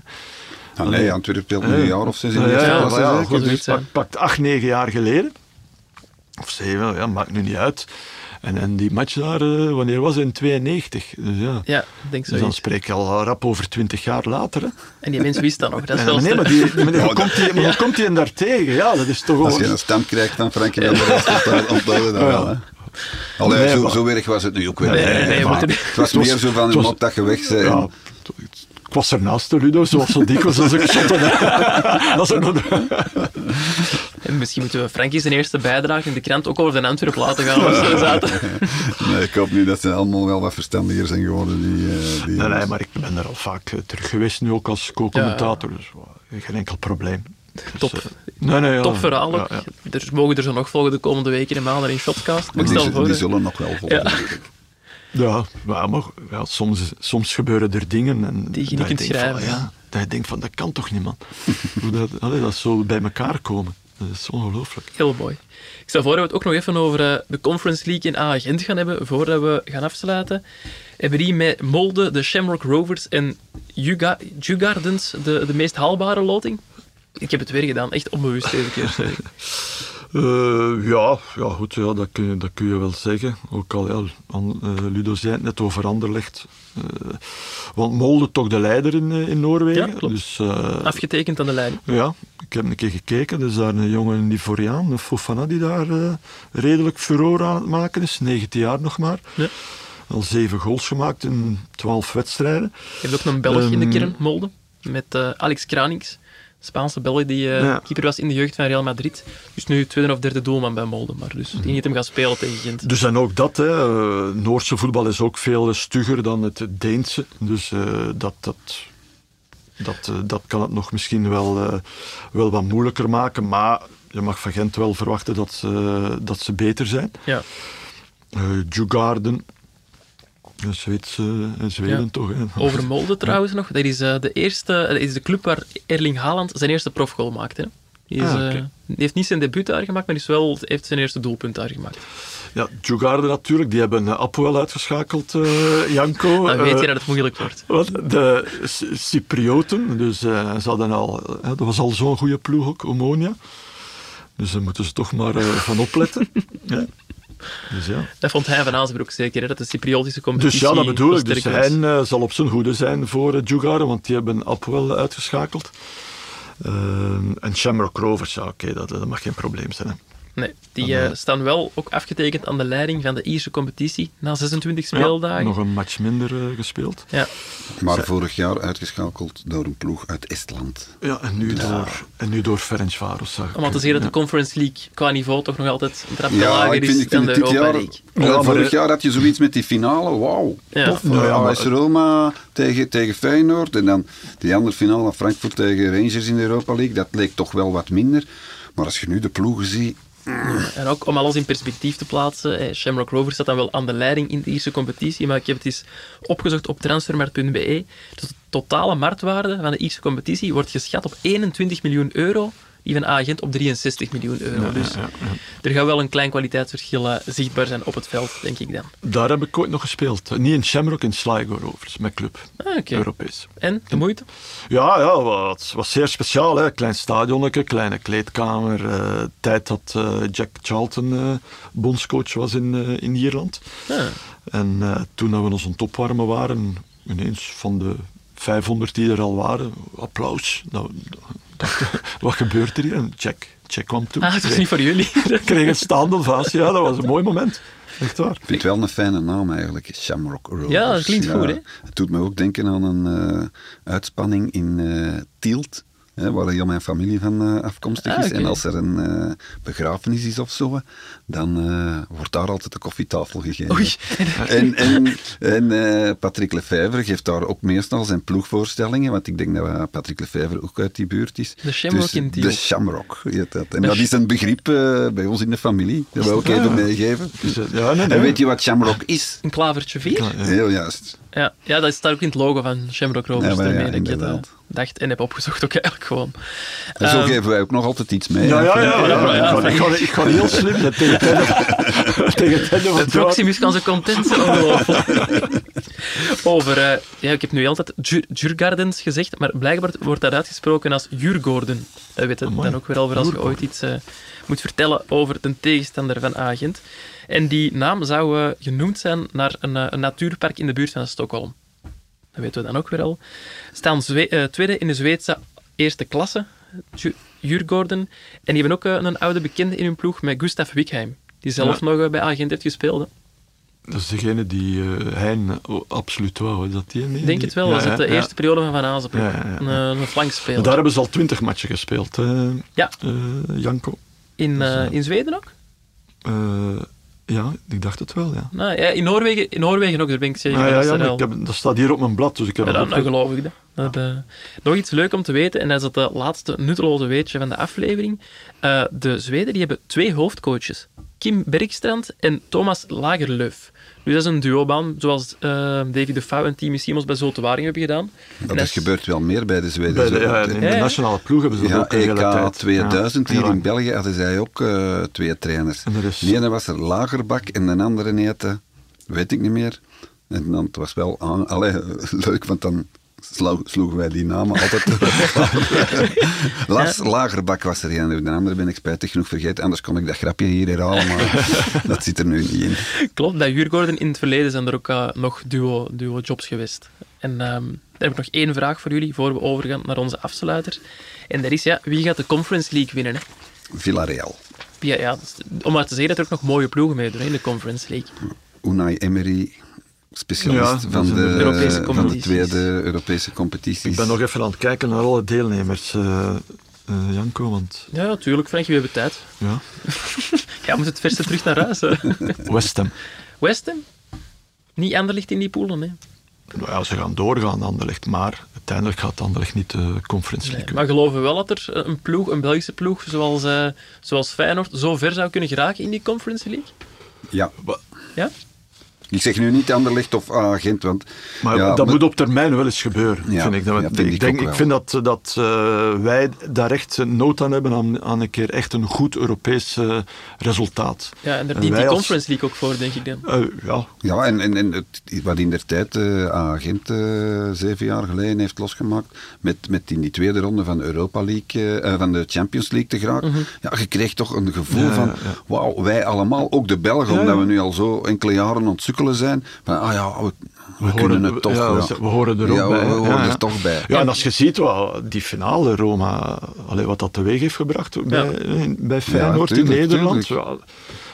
Ah, nee, Antwerpen speelt nu een jaar of zes in de Ja, eerste ja, goed, pakt acht, negen jaar geleden. Of zeven, ja, maakt nu niet uit. En, en die match daar, eh, wanneer was het? In 92. Dus ja. Ja, ik denk zo. Dus dan spreek je al rap over twintig jaar later. Hè. En die mens wist dat nog. Dat is wel nee, maar, die, maar die- hoe komt die, maar hoe komt die daar tegen? Ja, dat is toch Als je een stem krijgt Frankie Rest, onthouden onthouden dat wel. Hè. Allee, Nee, zo, maar- zo erg was het nu ook weer. Nee, nee, Maar Het was meer zo van, het je was- dat je weg zijn. Ja, was ernaast de Ludo, zoals zo dikwijls als ik shotte. Dat is er nog... En misschien moeten we Frankie zijn eerste bijdrage in de krant ook over de Antwerp laten gaan. Zaten. Nee, ik hoop nu dat ze allemaal wel wat verstandiger zijn geworden. Die, eh, die Nee, nee, maar ik ben er al vaak eh, terug geweest, nu ook als co-commentator. Dus wow, geen enkel probleem. Dus, Top. eh, nee, nee, ja. Top verhaal. Ja, ja. Er mogen er zo nog volgen de komende weken en maanden in Shotcast. Die, voor. die zullen nog wel volgen. Ja. Maar, ja, soms, soms gebeuren er dingen en Die je niet kunt schrijven, Van, ja. dat je denkt van, dat kan toch niet, man. Hoe dat, allee, dat zo bij elkaar komen. Dat is ongelooflijk. Heel mooi. Ik stel voor dat we het ook nog even over eh, de Conference League in A-Gent gaan hebben, voordat we gaan afsluiten. Hebben hier met Molde, de Shamrock Rovers en Juga- Djurgardens de, de meest haalbare loting. Ik heb het weer gedaan, echt onbewust deze keer. Eh, ja, ja, goed, ja, dat, kun je, dat kun je wel zeggen. Ook al, ja, eh, Ludo zei het net over Anderlecht. Eh, want Molde toch de leider in, in Noorwegen. Ja, klopt. Dus, Afgetekend aan de leiding. Ja, ik heb een keer gekeken. Er is daar een jonge Ivoriaan, een Fofana, die daar redelijk furore aan het maken is. 19 jaar nog maar. Ja. Al zeven goals gemaakt in 12 wedstrijden. Je hebt ook een Belg in de Ehm, kern, Molde, met Alex Kranings. Spaanse Belg die eh, Ja. keeper was in de jeugd van Real Madrid. Dus nu tweede of derde doelman bij Molde. Maar dus die niet hem gaat spelen tegen Gent. Dus en ook dat, hè, eh, Noorse voetbal is ook veel stugger dan het Deense. Dus eh, dat, dat, dat, dat kan het nog misschien wel, wel wat moeilijker maken. Maar je mag van Gent wel verwachten dat ze, dat ze beter zijn. Ja. Eh Eh, Zweedse, en Zweden Ja. toch? Hè? Over Molde trouwens nog. Dat is, eh, de eerste, eh, dat is de club waar Erling Haaland zijn eerste profgoal maakte. hè. Is, Ah, eh, die heeft niet zijn debuut daar gemaakt, maar is wel, heeft zijn eerste doelpunt daar gemaakt. Ja, Djurgården natuurlijk, die hebben uh, Apoel uitgeschakeld, eh, Janko. Dan weet Eh, je dat het moeilijk wordt. Wat, de Cyprioten, dus eh, ze hadden al, dat was al zo'n goede ploeg ook, Omonia. Dus daar moeten ze toch maar eh, van opletten. ja. Dus ja. Dat vond hij van Azenbroek zeker, hè, dat de Cypriotische competitie Dus ja, dat bedoel ik. Dus hij eh, zal op zijn hoede zijn voor uh, want die hebben Apoel uitgeschakeld. Eh, en Shamrock Rovers, ja oké, dat, dat mag geen probleem zijn. Hè. Nee, die eh, staan wel ook afgetekend aan de leiding van de Ierse competitie na 26 speeldagen. Ja, nog een match minder eh, gespeeld. Ja, Maar vorig jaar uitgeschakeld door een ploeg uit Estland. Ja, en nu, door, en nu door Ferencvaros. om te zeggen dat de. Conference League qua niveau toch nog altijd een trapje Ja, lager ik is vind, ik dan de Europa jaar... League. Maar vorig jaar had je zoiets met die finale, wauw. Ja. Tof. Nou Roma tegen, tegen Feyenoord. En dan die andere finale, Frankfurt tegen Rangers in de Europa League. Dat leek toch wel wat minder. Maar als je nu de ploegen ziet... En ook om alles in perspectief te plaatsen, Shamrock Rovers staat dan wel aan de leiding in de Ierse competitie, maar ik heb het eens opgezocht op transfermarkt.be. Dus de totale marktwaarde van de Ierse competitie wordt geschat op 21 miljoen euro, die van agent op 63 miljoen euro. dus er gaat wel een klein kwaliteitsverschil eh, zichtbaar zijn op het veld, denk ik dan. Daar heb ik ooit nog gespeeld. Niet in Shamrock, in Sligo Rovers, met club. Ah. Europees. En, de moeite? Ja, ja, wat was zeer speciaal. Hè. Klein stadionnetje, kleine kleedkamer. eh, tijd dat eh, Jack Charlton bondscoach was in, in Ierland. Ah, En toen we ons aan het opwarmen waren, ineens van de 500 die er al waren, applaus. Nou, dacht, wat gebeurt er hier? En Jack, Jack kwam toe. ah het was niet voor jullie. kreeg een staande ovatie. Ja, dat was een mooi moment. Echt waar. Ik vind het wel een fijne naam eigenlijk, Shamrock Rovers. Ja, dat klinkt goed, hè? Het doet me ook denken aan een eh, uitspanning in eh, Tielt. Hè, waar heel mijn familie van eh, afkomstig Ah, is. oké. En als er een eh, begrafenis is of zo, dan eh, wordt daar altijd de koffietafel gegeven. Oei. En, en, en eh, Patrick Lefevre geeft daar ook meestal zijn ploegvoorstellingen, want ik denk dat Patrick Lefevre ook uit die buurt is. De Shamrock Dus. De Shamrock heet dat. En dat is een begrip bij ons in de familie. Dat wil ik even meegeven. Ja, nee, nee. En weet je wat Shamrock is? Een klavertje 4? Ja, ja. Heel juist. Ja, ja, dat staat ook in het logo van Shamrock Rovers. Ja, ja, inderdaad. Dacht en heb opgezocht ook eigenlijk gewoon. En zo Ehm, geven wij ook nog altijd iets mee. Ja, ja, ja. ja, ja, Ik, ga, ik, ga, ik ga heel slim zijn tegen jaar. Proximus kan content zijn, ongelooflijk. Over, eh, ja, ik heb nu altijd Jur- Jurgardens gezegd, maar blijkbaar wordt dat uitgesproken als Jurgorden. Dat weet het Amai. dan ook weer al voor als je ooit iets eh, moet vertellen over de tegenstander van Agent. En die naam zou eh, genoemd zijn naar een, eh, een natuurpark in de buurt van Stockholm. Dat weten we dan ook weer al. Staan Zwe- eh, tweede in de Zweedse eerste klasse, Ju- Jurgorden. En die hebben ook eh, een oude bekende in hun ploeg met Gustav Wickheim. Die zelf Ja. nog eh, bij Agent heeft gespeeld. hè. Dat is degene die Hein oh, absoluut wou. Is dat die? Nee, Ik denk die- het wel. Ja, was het de ja, ja. eerste periode van Van Azenbroek. Een, een flankspeler. Daar hebben ze al twintig matchen gespeeld, Ja. Janko. in, dus, in Zweden ook? Ja, ik dacht het wel, ja. Nou, ja, in, Noorwegen, in Noorwegen ook, daar ben ik zeker Ah, ja, dat ja, ik heb, dat staat hier op mijn blad, dus ik heb Ja, geloof ik dat. dat eh, nog iets leuk om te weten, en dat is het laatste nutteloze weetje van de aflevering. Eh, de Zweden die hebben twee hoofdcoaches. Kim Bergstrand en Thomas Lagerlöf. Dus dat is een duobaan, zoals eh, David de Pauw en Timmy Simons bij Zulte Waregem hebben gedaan. En Dat is gebeurd wel meer bij de Zweden. Bij de, ja, in nationale ploeg hebben ze Ja, ook een hele EK tijd. 2000, Ja, hier in. België hadden zij ook eh, twee trainers. En er De ene was er Lagerbak en de andere heette, weet ik niet meer. En dan, het was wel aan, allee, leuk, want dan sloegen wij die namen altijd Lars Lagerbak was er een, de andere ben ik spijtig genoeg vergeten, anders kon ik dat grapje hier herhalen, maar dat zit er nu niet in. Klopt, bij Jurgorden in het verleden zijn er ook eh, nog duo, duo jobs geweest. En ehm, dan heb ik nog één vraag voor jullie, voor we overgaan naar onze afsluiter. En dat is, ja, wie gaat de Conference League winnen? Hè? Villarreal. Ja, ja, om maar te zeggen dat er ook nog mooie ploegen meedoen in de Conference League. Unai Emery specialist Ja, van, de, van de tweede Europese competities. Ik ben nog even aan het kijken naar alle deelnemers, eh, eh, Janko, want Ja, natuurlijk, Frankie, we hebben tijd. ja, Ja, moet het verste terug naar huis. West Ham. West Ham? Niet Anderlicht in die poelen, hè. Nou ja, ze gaan doorgaan, Anderlecht, maar uiteindelijk gaat Anderlecht niet de Conference Nee, League. maar geloven we wel dat er een ploeg, een Belgische ploeg, zoals, eh, zoals Feyenoord, zo ver zou kunnen geraken in die Conference League? Ja, Ja? Ik zeg nu niet Anderlecht of agent, want... Maar ja, dat maar- moet op termijn wel eens gebeuren, Ja, vind ik. Dat, ja, vind ik, ik denk, ik vind dat, dat eh, wij daar echt nood aan hebben aan, aan een keer echt een goed Europees eh, resultaat. Ja, en daar En dient die als- Conference League ook voor, denk ik dan. Eh, ja, Ja, en, en, en het, wat in der tijd eh agent eh, zeven jaar geleden heeft losgemaakt, met, met in die tweede ronde van de Europa League, van de Champions League te geraken, ja, je kreeg toch een gevoel Ja, van, wauw, wij allemaal, ook de Belgen, Ja, omdat we nu al zo enkele jaren het sukkelen zijn, van, ah ja, we, we, We kunnen horen- het toch. ja, we- we horen er ook ja, bij, we hè. horen Ja, er ja. toch bij. Ja, en als je ziet wat die finale Roma, allee, wat dat teweeg heeft gebracht bij, bij Feyenoord tuurlijk, in Nederland. tuurlijk.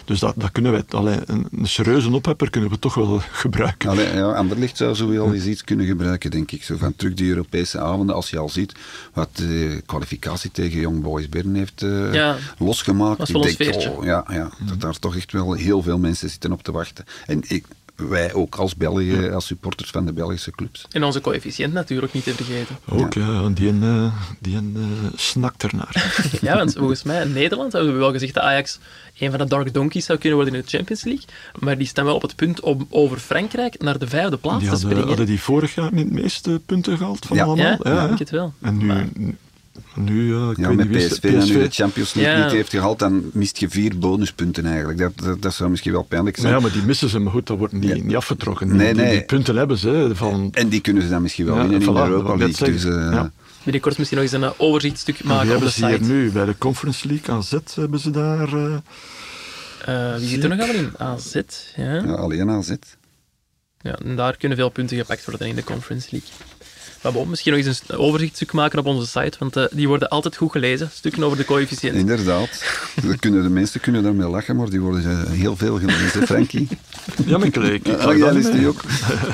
Dus dat, dat kunnen wij, allee, een, een serieuze ophepper kunnen we toch wel gebruiken. Allee, ja, Anderlicht zou zo wel eens iets kunnen gebruiken, denk ik. Zo van terug die Europese avonden, als je al ziet wat de kwalificatie tegen Young Boys Bern heeft eh, Ja. losgemaakt. Ik wel een denk, oh, ja, ja, dat daar toch echt wel heel veel mensen zitten op te wachten. En ik, wij ook als België, als supporters van de Belgische clubs. En onze coëfficiënt natuurlijk niet te vergeten. Ook, ja, die, een, eh, die een, eh, snakt ernaar. Ja, want volgens mij in Nederland hebben we wel gezegd dat Ajax een van de Dark Donkeys zou kunnen worden in de Champions League. Maar die staan wel op het punt om over Frankrijk naar de vijfde plaats Die te hadden, springen. hadden die vorig jaar niet de meeste punten gehaald van Ja. allemaal? Ja, hè? ik denk het wel. En nu, Maar- nu eh, ik Ja, weet met PSV, en nu de Champions League Ja. niet heeft gehaald, dan mist je vier bonuspunten eigenlijk. Dat, dat, dat zou misschien wel pijnlijk Maar zijn. ja, maar die missen ze, maar goed, dat wordt niet, Ja. niet afgetrokken. Die, Nee, die- nee. die punten hebben ze, hè, van... En die kunnen ze dan misschien wel Ja, winnen in de Europa League. Dus, zeggen. Binnenkort misschien nog eens een eh, overzichtstuk maken op de hebben ze hier site. nu bij de Conference League, AZ, hebben ze daar... eh, Eh, wie zit er nog allemaal in? AZ, ja. ja, alleen AZ. ja. En daar kunnen veel punten gepakt worden in de Conference League. Maar bon, misschien nog eens een overzichtstuk maken op onze site, want eh, die worden altijd goed gelezen. Stukken over de coëfficiënt. Inderdaad. Dat kunnen, de mensen kunnen daarmee lachen, maar die worden eh, heel veel gelezen, Frankie. Ja, Oh, jij dat leest niet. die ook.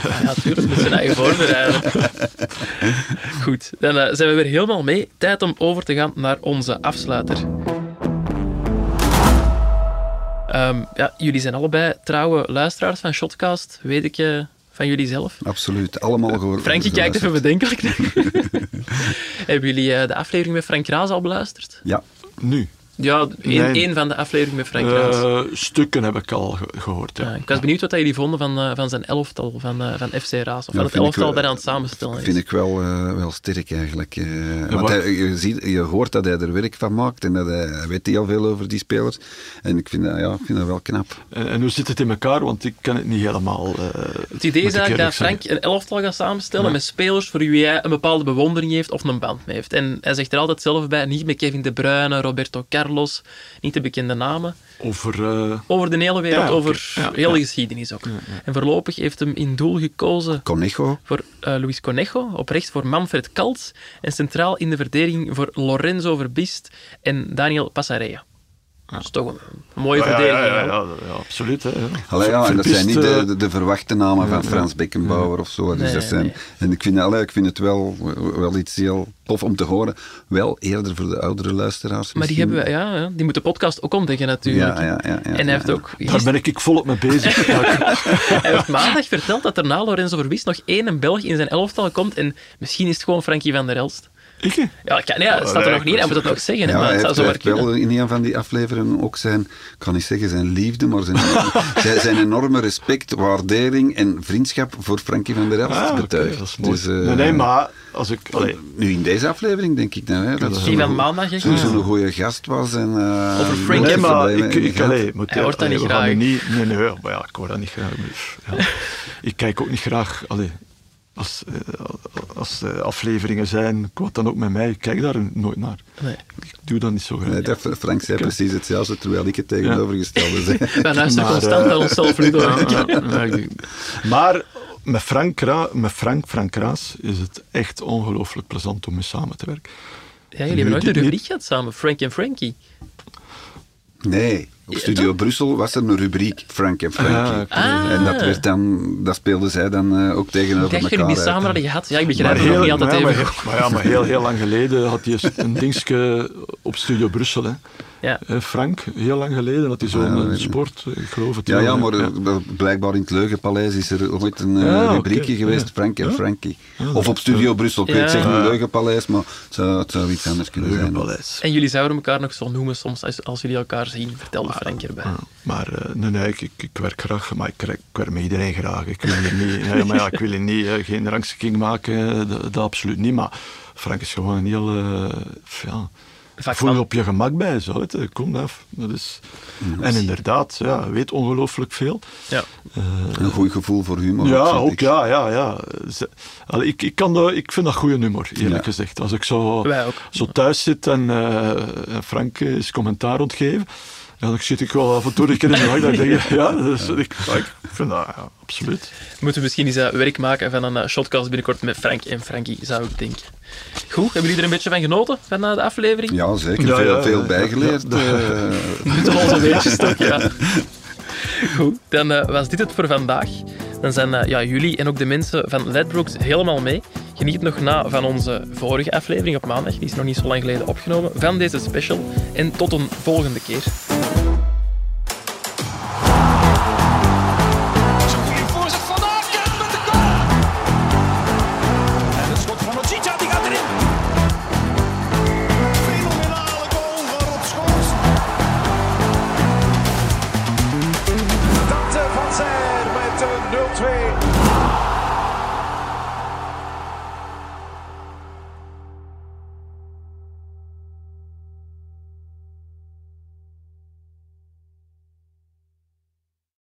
Ja, natuurlijk, met zijn eigen voorbereiden. Goed, dan eh, zijn we weer helemaal mee. Tijd om over te gaan naar onze afsluiter. Ehm, ja, jullie zijn allebei trouwe luisteraars van Shotcast, weet ik eh, van jullie zelf. Absoluut, allemaal gehoord. Frankie kijkt even bedenkelijk. Hebben jullie eh, de aflevering met Frank Raas al beluisterd? Ja, Nu. Ja, één Nee. één van de afleveringen met Frank Raas. Eh, stukken heb ik al ge- gehoord, ja. Ja, ik was benieuwd wat jullie vonden van, eh, van zijn elftal, van, eh, van FC Raas. Of Ja, van het elftal wel- dat hij aan het samenstellen is. vind ik wel, eh, wel sterk eigenlijk. eh. want hij, je, ziet, je hoort dat hij er werk van maakt en dat hij, hij weet heel veel over die spelers. En ik vind dat, ja, ik vind dat wel knap. En, en hoe zit het in elkaar? Want ik ken het niet helemaal. eh, Het idee is eigenlijk dat Frank zeggen. een elftal gaat samenstellen Ja. met spelers voor wie hij een bepaalde bewondering heeft of een band mee heeft. En hij zegt er altijd zelf bij, niet met Kevin De Bruyne, Roberto Carlos, niet de bekende namen. Over. eh, Over de hele wereld, Ja, over Ja, ja. geschiedenis ook. En voorlopig heeft hem in doel gekozen Conejo, voor eh, Luis Conejo, op rechts voor Manfred Kalt en centraal in de verdediging voor Lorenzo Verbist en Daniel Passarea. Dat is toch een, een mooie ja, ja, ja, hè? ja, ja, absoluut. Hè, ja. Allee, ja, en dat zijn niet de, de, de verwachte namen van Frans Beckenbauer of zo. Dus Nee, dat zijn, nee. En ik vind, allee, ik vind het wel, wel iets heel tof om te horen. Wel eerder voor de oudere luisteraars. Maar die, hebben, we- ja, ja, die moeten de podcast ook ontdekken natuurlijk. Ja, ja, ja, ja, en hij ja, heeft ja. ook Daar ben ik volop mee bezig. Ik- Hij heeft maandag verteld dat er na Lorenzo Verbist nog één Belg in zijn elftal komt. En misschien is het gewoon Frankie van der Elst. Ik? Ja, kan, ja, het staat er nog niet in. Hij moet het nog zeggen. Ja, maar hij het zou heeft wel in een van die afleveringen ook zijn, ik kan niet zeggen zijn liefde, maar zijn, zijn, zijn enorme respect, waardering en vriendschap voor Frankie van der Elst Ah, betuigd. dat is mooi. Dus, eh, nee, nee, maar als ik. Allee, Nu in deze aflevering denk ik nou, hè, dat goe- maandag, zo- zo'n goede gast was. En, eh, Over Frankie. nee, maar ik, ik, allee, moet, Hij hoort dat niet graag. Niet, nee, nee, maar ja, ik hoor dat niet graag. maar, Ja. ik kijk ook niet graag. Allee, als, eh, als eh, afleveringen zijn, wat dan ook met mij, ik kijk daar nooit naar. Nee. Ik doe dat niet zo graag. Nee, dat Frank zei Ik- precies hetzelfde, terwijl ik het tegenovergestelde zei. Wij luisteren constant eh, naar onszelf nu maar met Frank, Ra- met Frank, Frank Raas is het echt ongelooflijk plezant om mee samen te werken. Ja, jullie hebben nooit een rubriek gehad samen, Frank en Frankie. Nee, Op Studio Brussel was er een rubriek Frank en Frankie. Ah. Ah. En dat, werd dan, dat speelden zij dan eh, ook Ik tegenover dacht elkaar. jullie die samen hadden gehad. Ja, ik begrijp het nog heel, niet altijd maar, ja, even maar, ja, maar heel, heel lang geleden had hij een dingetje op Studio Brussel. Hè. Ja. Eh, Frank, heel lang geleden had hij zo'n Ah, ja, eh, sport, ik geloof het Ja, wel, ja, maar blijkbaar in het Leugenpaleis is er ooit een eh, Ja, rubriekje geweest, ja. Frank en Ja. Frankie. Of op Studio Brussel, ik Ja. weet zeg niet. Leugenpaleis, maar het zou, het zou iets anders kunnen zijn. Leugenpaleis. En jullie zouden elkaar nog zo noemen soms als, als jullie elkaar zien, vertelde Frank erbij. Ja, Maar eh, nee, nee, ik, ik, werk graag, maar ik, werk- ik werk met iedereen graag. Ik wil hier niet, nee, maar ja, ik wil hier niet, eh, geen rangschikking maken, eh, dat, dat absoluut niet. Maar Frank is gewoon een heel, eh, ja, voel je op je gemak bij, zo, weet je. kom af. Dat is, en inderdaad, ja, hij weet ongelooflijk veel. Ja. Een goed gevoel voor humor. ja, ook, ik. ja, ja, ja. Allee, ik, ik, kan dat, ik vind dat goede humor, eerlijk Ja. gezegd. Als ik zo, zo thuis zit en eh, en Frank is commentaar ontgeven, ja, dan zit ik wel af en toe een keer in de dat ik denk, ja, dus ik, ja, ik vind dat, ja, absoluut. Moeten we misschien eens eh, werk maken van een eh, shotcast binnenkort met Frank en Frankie, zou ik denken. Goed, hebben jullie er een beetje van genoten, van eh, de aflevering? Ja, zeker. Ja, veel, ja, veel ja, bijgeleerd. ja, ja. eh, Moeten we onze weetjes toch, ja. Goed, dan was dit het voor vandaag. Dan zijn ja, jullie en ook de mensen van Ledbrokes helemaal mee. Geniet nog na van onze vorige aflevering op maandag. Die is nog niet zo lang geleden opgenomen. Van deze special. En tot een volgende keer.